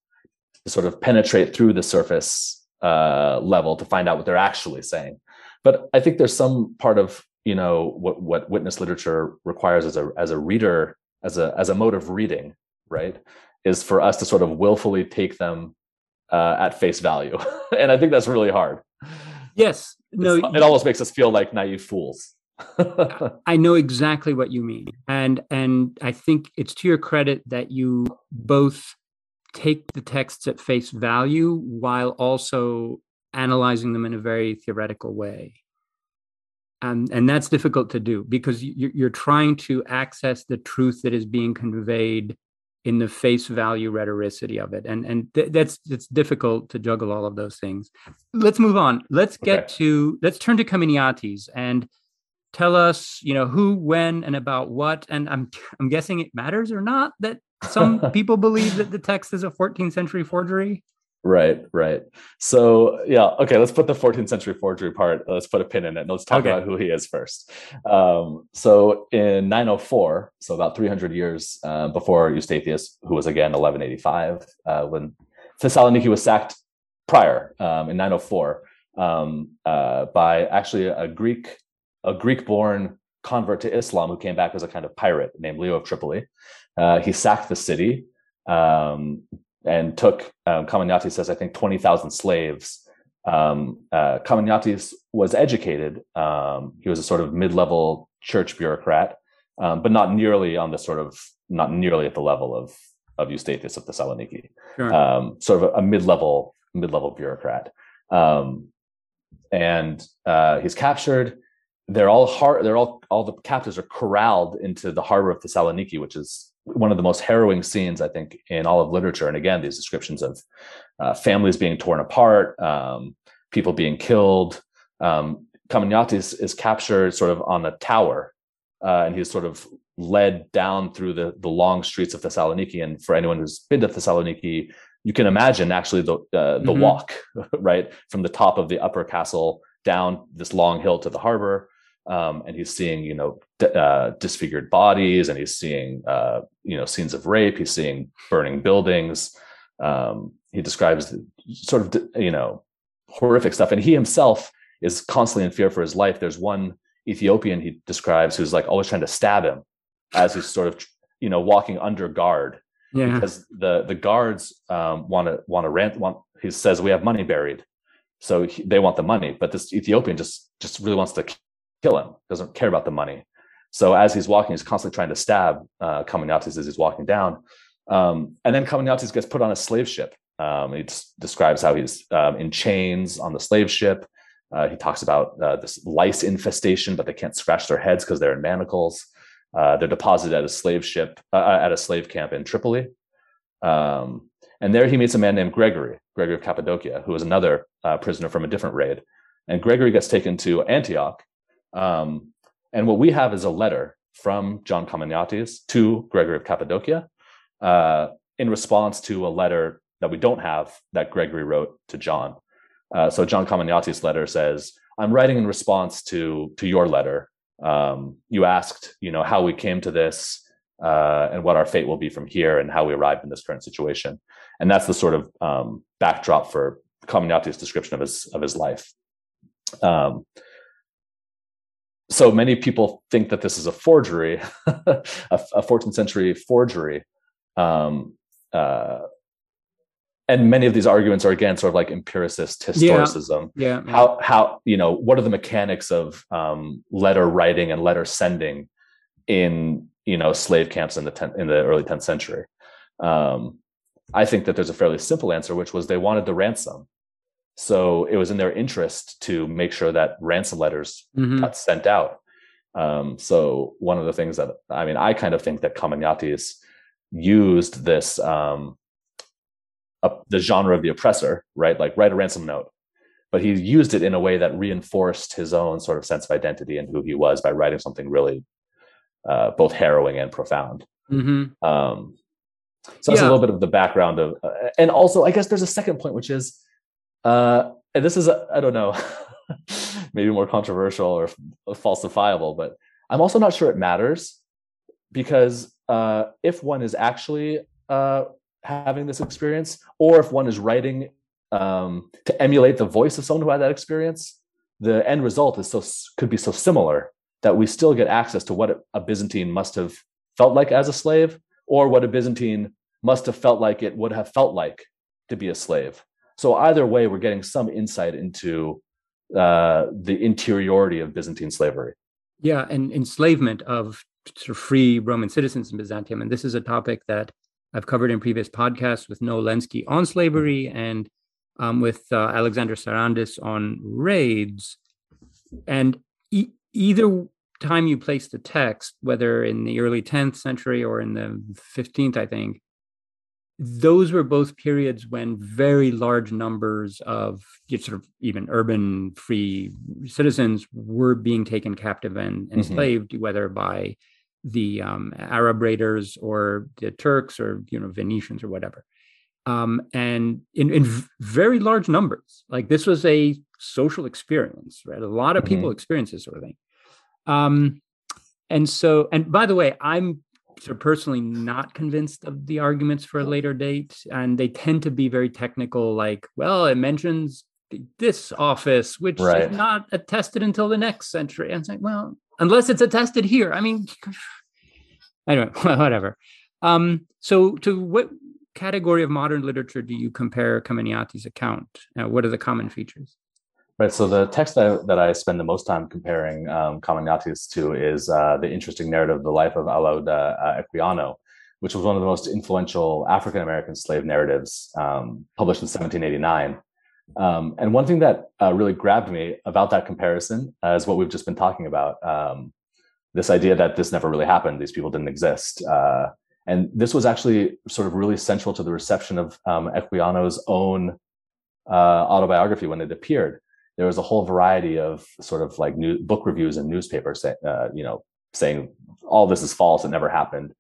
to sort of penetrate through the surface uh, level to find out what they're actually saying. But I think there's some part of you know what what witness literature requires as a as a reader as a as a mode of reading, right? Is for us to sort of willfully take them uh, at face value, and I think that's really hard. Yes. No. It's, it almost makes us feel like naive fools. I know exactly what you mean. And and I think it's to your credit that you both take the texts at face value while also analyzing them in a very theoretical way. And, and that's difficult to do because you're trying to access the truth that is being conveyed in the face value rhetoricity of it. And and th- that's it's difficult to juggle all of those things. Let's move on. Let's get okay. to let's turn to Kaminiates and tell us you know who when and about what. And i'm i'm guessing it matters or not that some people believe that the text is a 14th century forgery Right, right. So yeah, okay. Let's put the 14th century forgery part. Let's put a pin in it. And let's talk okay. about who he is first. Um, so in 904, so about 300 years uh, before Eustathius, who was again 1185, uh, when Thessaloniki was sacked prior um, in 904 um, uh, by actually a Greek, a Greek-born convert to Islam who came back as a kind of pirate named Leo of Tripoli. Uh, he sacked the city. Um, and took um, says I think twenty thousand slaves. Um, uh, was educated. Um, he was a sort of mid-level church bureaucrat, um, but not nearly on the sort of not nearly at the level of of Eustathius of Thessaloniki. Sure. Um, sort of a, a, mid-level mid-level bureaucrat, um, and uh, he's captured. They're all hard. They're all all the captives are corralled into the harbor of Thessaloniki, which is one of the most harrowing scenes I think in all of literature. And again, these descriptions of uh, families being torn apart, um, people being killed. Um, is captured sort of on a tower, uh, and he's sort of led down through the the long streets of Thessaloniki. And for anyone who's been to Thessaloniki, you can imagine actually the uh, the mm-hmm. walk right from the top of the upper castle down this long hill to the harbor um, and he's seeing you know uh, disfigured bodies and he's seeing uh, you know scenes of rape he's seeing burning buildings um, he describes sort of you know horrific stuff and he himself is constantly in fear for his life there's one ethiopian he describes who's like always trying to stab him as he's sort of you know walking under guard yeah. because the the guards want to want to rent want he says we have money buried so he, they want the money but this ethiopian just just really wants to kill him, doesn't care about the money. So as he's walking, he's constantly trying to stab uh, Kaminiates as he's walking down. Um, and then Kaminiates gets put on a slave ship. Um, he describes how he's um, in chains on the slave ship. Uh, he talks about uh, this lice infestation, but they can't scratch their heads because they're in manacles. Uh, they're deposited at a slave ship uh, uh, at a slave camp in Tripoli. Um, and there he meets a man named Gregory, Gregory of Cappadocia, who is another uh, prisoner from a different raid. And Gregory gets taken to Antioch, um, and what we have is a letter from John Kaminiates to Gregory of Cappadocia uh, in response to a letter that we don't have that Gregory wrote to John. Uh, so John Kaminiates' letter says, "I'm writing in response to to your letter. Um, you asked, you know, how we came to this." Uh, and what our fate will be from here, and how we arrived in this current situation, and that's the sort of um, backdrop for Kaminiates' description of his of his life. Um, so many people think that this is a forgery, a, a, 14th century forgery. Um, uh, and many of these arguments are again sort of like empiricist historicism. Yeah. yeah. How how you know what are the mechanics of um, letter writing and letter sending in you know slave camps in the 10th, in the early 10th century? Um, I think that there's a fairly simple answer, which was they wanted the ransom. So it was in their interest to make sure that ransom letters Mhm. got sent out. Um, so one of the things that I mean, I kind of think that Kaminiates used this um, uh, the genre of the oppressor, right? Like write a ransom note, but he used it in a way that reinforced his own sort of sense of identity and who he was by writing something really uh, both harrowing and profound. Mhm. Um, so that's a little bit of the background of, uh, and also I guess there's a second point, which is, uh, and this is I don't know, maybe more controversial or falsifiable, but I'm also not sure it matters because uh, if one is actually uh, having this experience, or if one is writing um, to emulate the voice of someone who had that experience, the end result is so could be so similar that we still get access to what a Byzantine must have felt like as a slave, or what a Byzantine must have felt like it would have felt like to be a slave. So either way, we're getting some insight into uh, the interiority of Byzantine slavery. Yeah, and enslavement of sort of free Roman citizens in Byzantium. And this is a topic that I've covered in previous podcasts with Noah Lenski on slavery and um, with uh, Alexander Sarantis on raids. And e- either time you place the text, whether in the early 10th century or in the 15th, I think, those were both periods when very large numbers of sort of even urban free citizens were being taken captive and enslaved, whether by the um, Arab raiders or the Turks or you know Venetians or whatever, um, and in, in very large numbers. Like this was a social experience, right? A lot of people experience this sort of thing. Um, and so, and by the way, I'm of personally not convinced of the arguments for a later date, and they tend to be very technical. Like, well, it mentions this office, which Right. is not attested until the next century. And it's like, well, unless it's attested here. I mean, anyway, whatever. Um, so, to what category of modern literature do you compare Kaminiates' account? Uh, what are the common features? Right. So the text that I, that I spend the most time comparing um, to is uh, the interesting narrative of the life of Olaudah uh, Equiano, which was one of the most influential African American slave narratives um, published in 1789. Um, and one thing that uh, really grabbed me about that comparison uh, is what we've just been talking about. Um, this idea that this never really happened; these people didn't exist, uh, and this was actually sort of really central to the reception of um, Equiano's own uh, autobiography when it appeared there was a whole variety of sort of like new book reviews and newspapers, say, uh, you know, saying all this is false, it never happened.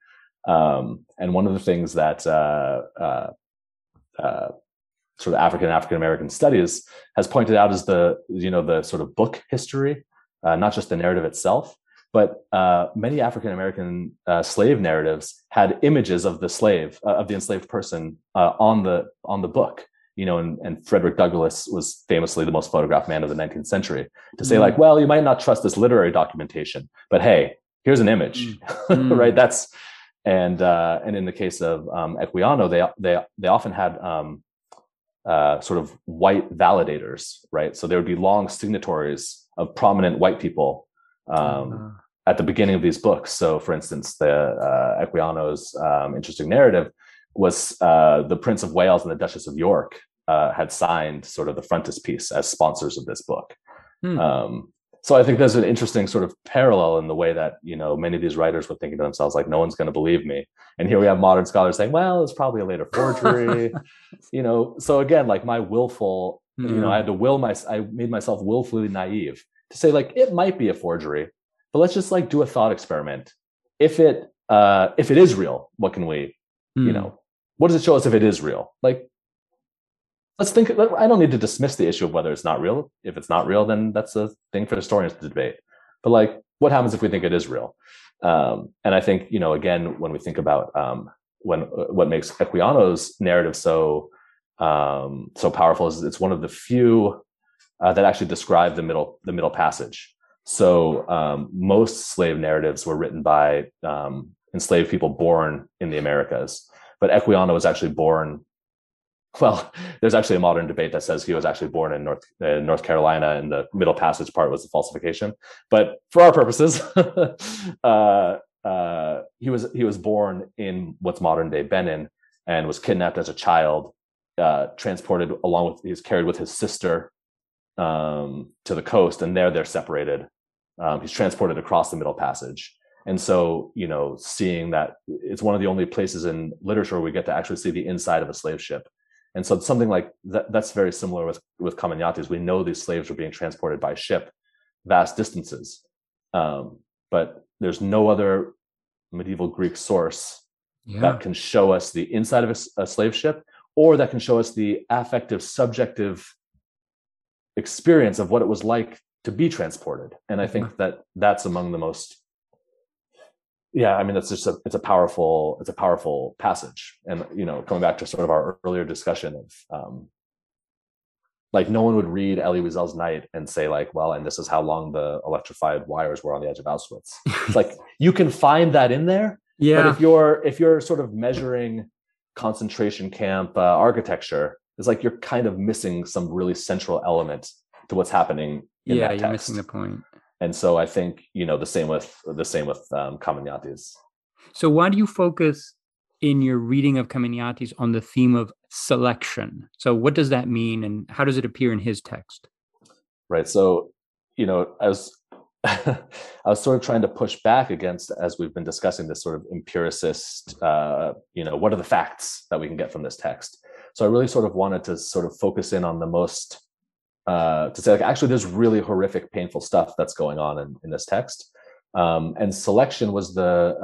Um, and one of the things that uh, uh, uh, sort of African African American studies has pointed out is the you know the sort of book history, uh, not just the narrative itself, but uh, many African American uh, slave narratives had images of the slave uh, of the enslaved person uh, on the on the book you know, and, and Frederick Douglass was famously the most photographed man of the 19th century to say, Mm. like, well, you might not trust this literary documentation, but hey, here's an image, Mm. right? That's and uh, and in the case of um, Equiano, they they they often had um, uh, sort of white validators, right? So there would be long signatories of prominent white people um, Uh, at the beginning of these books. So, for instance, the uh, Equiano's um, interesting narrative was uh, the Prince of Wales and the Duchess of York uh, had signed sort of the frontispiece as sponsors of this book. Hmm. Um, so I think there's an interesting sort of parallel in the way that you know many of these writers were thinking to themselves like, no one's going to believe me, and here we have modern scholars saying, well, it's probably a later forgery, you know. So again, like my willful, you know, I had to will my, I made myself willfully naive to say like it might be a forgery, but let's just like do a thought experiment. If it, uh, if it is real, what can we Hmm. you know what does it show us if it is real like let's think i don't need to dismiss the issue of whether it's not real if it's not real then that's a thing for historians to debate but like what happens if we think it is real um, and i think you know again when we think about um, when uh, what makes equiano's narrative so um, so powerful is it's one of the few uh, that actually describe the middle the middle passage so um, most slave narratives were written by um, enslaved people born in the Americas. But Equiano was actually born. Well, there's actually a modern debate that says he was actually born in North uh, North Carolina, and the Middle Passage part was the falsification. But for our purposes, uh, uh, he was he was born in what's modern day Benin and was kidnapped as a child, uh, transported along with he's carried with his sister um, to the coast, and there they're separated. Um, he's transported across the Middle Passage, and so you know, seeing that it's one of the only places in literature where we get to actually see the inside of a slave ship. And so something like that, that's very similar with with Kaminiates. We know these slaves are being transported by ship vast distances, um, but there's no other medieval Greek source yeah. that can show us the inside of a, a slave ship or that can show us the affective, subjective experience of what it was like to be transported. And I think mm-hmm. that that's among the most yeah i mean it's just a it's a powerful it's a powerful passage and you know coming back to sort of our earlier discussion of um like no one would read Elie Wiesel's Night and say like, well, and this is how long the electrified wires were on the edge of Auschwitz. It's like you can find that in there, yeah. But if you're if you're sort of measuring concentration camp uh, architecture, it's like you're kind of missing some really central element to what's happening. yeah, you're missing the point. And so I think you know the same with the same with um, Kaminiates. So why do you focus in your reading of Kaminiates on the theme of selection? So what does that mean, and how does it appear in his text? Right. So you know, as I was sort of trying to push back against, as we've been discussing, this sort of empiricist, uh, you know, what are the facts that we can get from this text? So I really sort of wanted to sort of focus in on the most, uh, to say like, actually, there's really horrific, painful stuff that's going on in, in this text. Um, and selection was the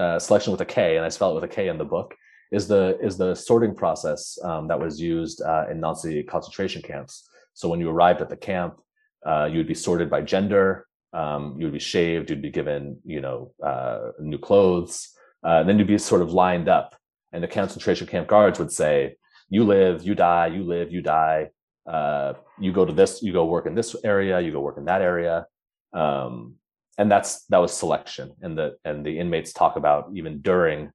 uh, uh selection with a K, and I spell it with a K in the book. Is the is the sorting process um, that was used uh, in Nazi concentration camps. So when you arrived at the camp, uh, you would be sorted by gender, um, you would be shaved, you'd be given, you know, uh, new clothes, uh, then you'd be sort of lined up. And the concentration camp guards would say, "You live, you die. You live, you die. Uh, you go to this, you go work in this area, you go work in that area." Um, and that's that was selection. And the and the inmates talk about even during,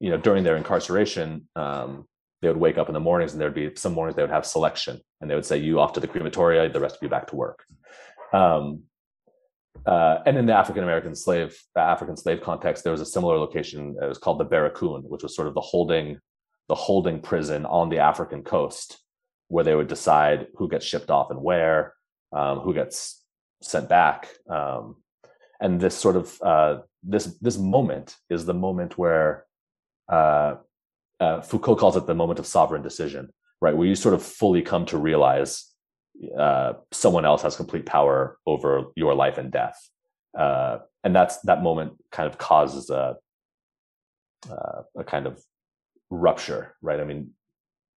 you know, during their incarceration, um, they would wake up in the mornings and there'd be some mornings they would have selection, and they would say, "You off to the crematoria, the rest of you back to work." Um, uh, and in the African American slave African slave context, there was a similar location. It was called the Barracoon, which was sort of the holding the holding prison on the African coast, where they would decide who gets shipped off and where, um, who gets sent back. Um, and this sort of uh, this this moment is the moment where uh, uh, Foucault calls it the moment of sovereign decision, right? Where you sort of fully come to realize uh, someone else has complete power over your life and death. Uh, and that's that moment kind of causes a, uh, a kind of rupture, right? I mean,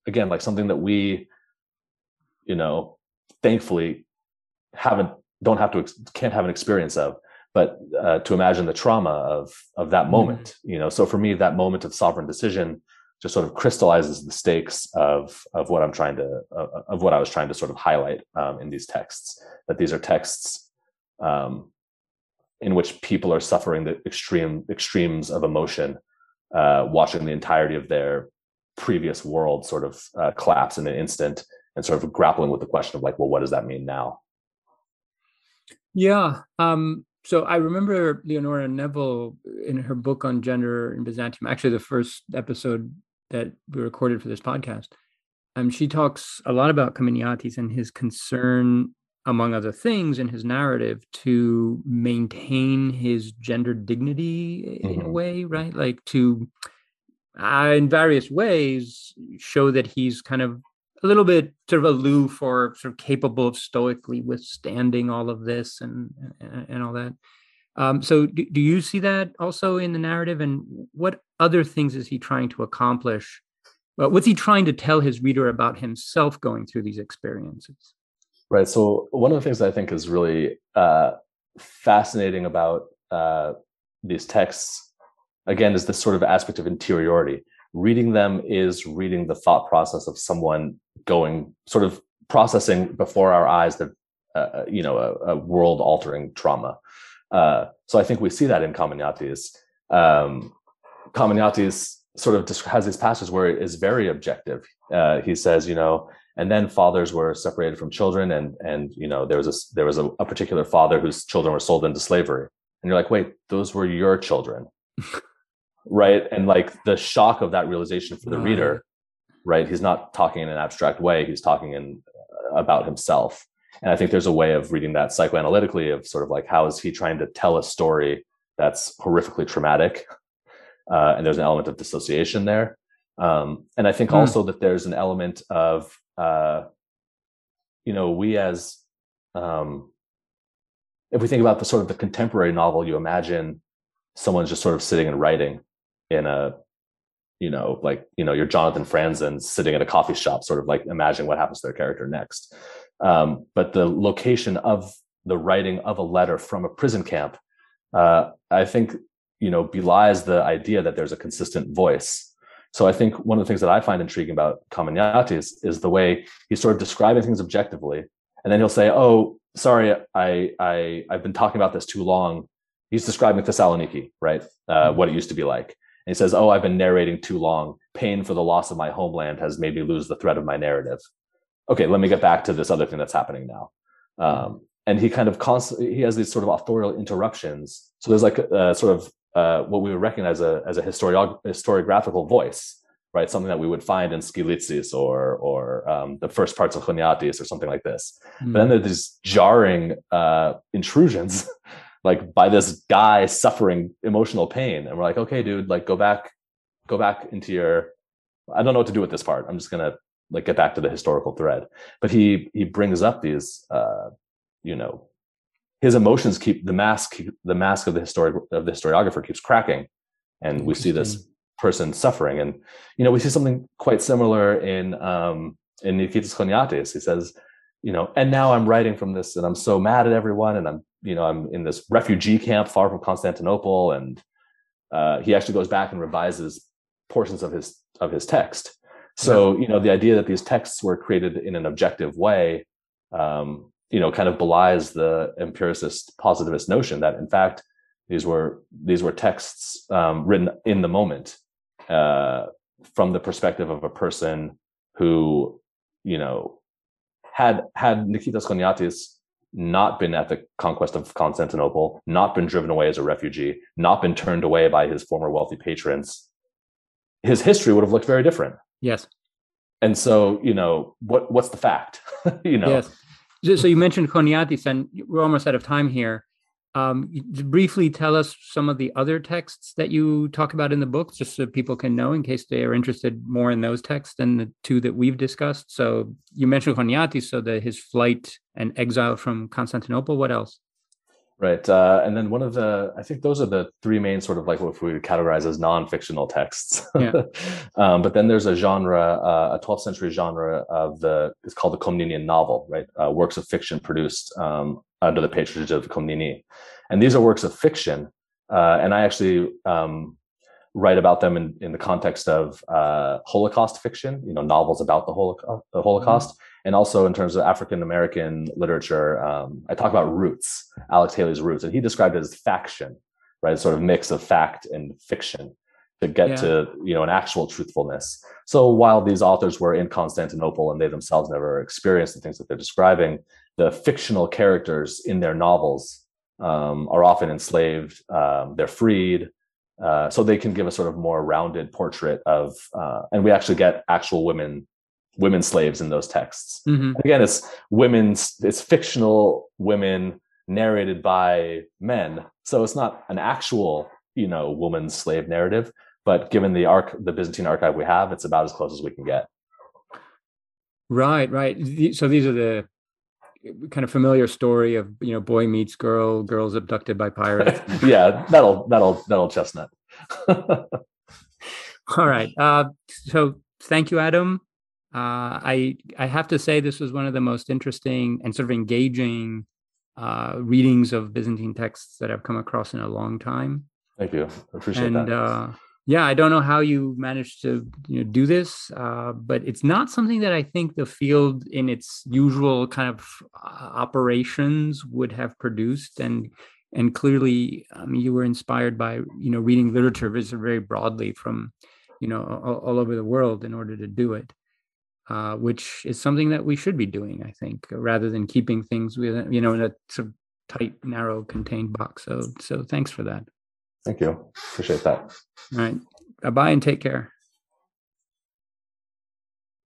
again, like something that we, you know, thankfully haven't, don't have to, can't have an experience of, but uh, to imagine the trauma of, of that mm-hmm. moment, you know, so for me, that moment of sovereign decision just sort of crystallizes the stakes of of what I'm trying to uh, of what I was trying to sort of highlight um, in these texts. That these are texts um, in which people are suffering the extreme extremes of emotion, uh, watching the entirety of their previous world sort of uh, collapse in an instant, and sort of grappling with the question of like, well, what does that mean now? Yeah. Um, so I remember Leonora Neville in her book on gender in Byzantium, actually the first episode that we recorded for this podcast. Um, she talks a lot about Kaminiates and his concern, among other things, in his narrative to maintain his gender dignity in mm-hmm. a way, right? Like to, uh, in various ways, show that he's kind of a little bit sort of aloof or sort of capable of stoically withstanding all of this and and, and all that. Um, so do, do you see that also in the narrative and what other things is he trying to accomplish? Well, what's he trying to tell his reader about himself going through these experiences? Right. So one of the things I think is really uh, fascinating about uh, these texts, again, is this sort of aspect of interiority. Reading them is reading the thought process of someone going, sort of processing before our eyes the, uh, you know, a, a world-altering trauma. Uh, so I think we see that in Kaminiates. Um, sort of has these passages where it is very objective. Uh, he says, you know, and then fathers were separated from children, and and you know there was a there was a, a particular father whose children were sold into slavery, and you're like, wait, those were your children, right? And like the shock of that realization for the reader, right? He's not talking in an abstract way. He's talking in uh, about himself. And I think there's a way of reading that psychoanalytically of sort of like how is he trying to tell a story that's horrifically traumatic, uh, and there's an element of dissociation there. Um, and I think mm. also that there's an element of uh, you know we as um, if we think about the sort of the contemporary novel, you imagine someone's just sort of sitting and writing in a you know, like, you know, you're Jonathan Franzen sitting at a coffee shop, sort of like imagine what happens to their character next. Um, but the location of the writing of a letter from a prison camp, uh, I think, you know, belies the idea that there's a consistent voice. So I think one of the things that I find intriguing about Kaminiates is the way he's sort of describing things objectively. And then he'll say, oh, sorry, I, I, I've been talking about this too long. He's describing Thessaloniki, right? Uh, what it used to be like and he says, Oh, I've been narrating too long. Pain for the loss of my homeland has made me lose the thread of my narrative. Okay, let me get back to this other thing that's happening now. Um, and he kind of constantly he has these sort of authorial interruptions. So there's like a, a sort of uh, what we would recognize a, as a historiog- historiographical voice, right? Something that we would find in Skylitzes or or um, the first parts of Choniates or something like this. Mm. But then there's these jarring uh, intrusions like by this guy suffering emotional pain. And we're like okay dude like go back go back into your i don't know what to do with this part. I'm just gonna like get back to the historical thread. But he he brings up these uh you know his emotions keep the mask the mask of the historic of the historiographer keeps cracking. And we see this person suffering. And you know we see something quite similar in um in Niketas Choniates. He says, you know, and now I'm writing from this and I'm so mad at everyone and I'm you know, I'm in this refugee camp far from Constantinople, and uh, he actually goes back and revises portions of his of his text. So, you know, the idea that these texts were created in an objective way, um, you know, kind of belies the empiricist positivist notion that, in fact, these were these were texts um, written in the moment uh, from the perspective of a person who, you know, had had Niketas Choniates not been at the conquest of Constantinople, not been driven away as a refugee, not been turned away by his former wealthy patrons, his history would have looked very different. Yes. And so, you know, what what's the fact? you know. Yes. So you mentioned Choniates, and we're almost out of time here. Um, briefly tell us some of the other texts that you talk about in the book, just so people can know in case they are interested more in those texts than the two that we've discussed. So you mentioned Choniates, so that his flight and exile from Constantinople. What else? Right. Uh, and then one of the, I think those are the three main sort of like what we would categorize as non-fictional texts. Yeah. um, but then there's a genre, uh, a 12th century genre of the, it's called the Komnenian novel, right? Uh, works of fiction produced um, under the patronage of Komneni. And these are works of fiction. Uh, and I actually um, write about them in, in the context of uh, Holocaust fiction, you know, novels about the, Holocaust, the Holocaust. Mm-hmm and also in terms of African American literature, um, I talk about roots, Alex Haley's roots, and he described it as faction, right? Sort of mix of fact and fiction to get yeah. to you know an actual truthfulness. So while these authors were in Constantinople and they themselves never experienced the things that they're describing, the fictional characters in their novels um, are often enslaved. Um, they're freed. Uh, so they can give a sort of more rounded portrait of, uh, and we actually get actual women women slaves in those texts. Mm-hmm. Again, it's women's, it's fictional women narrated by men. So it's not an actual, you know, woman's slave narrative, but given the arc, the Byzantine archive we have, it's about as close as we can get. Right, right. So these are the kind of familiar story of you know boy meets girl, girls abducted by pirates. yeah, that'll that'll that'll chestnut. All right. Uh, so thank you, Adam. Uh, I I have to say this was one of the most interesting and sort of engaging uh, readings of Byzantine texts that I've come across in a long time. Thank you. I appreciate and, that. Yeah, I don't know how you managed to you know do this, uh, but it's not something that I think the field in its usual kind of uh, operations would have produced. And and clearly, um, you were inspired by you know reading literature very broadly from you know all, all over the world in order to do it uh, which is something that we should be doing, I think, rather than keeping things with you know in a sort of tight, narrow, contained box. So, so thanks for that. Thank you. Appreciate that. All right. Bye bye and take care.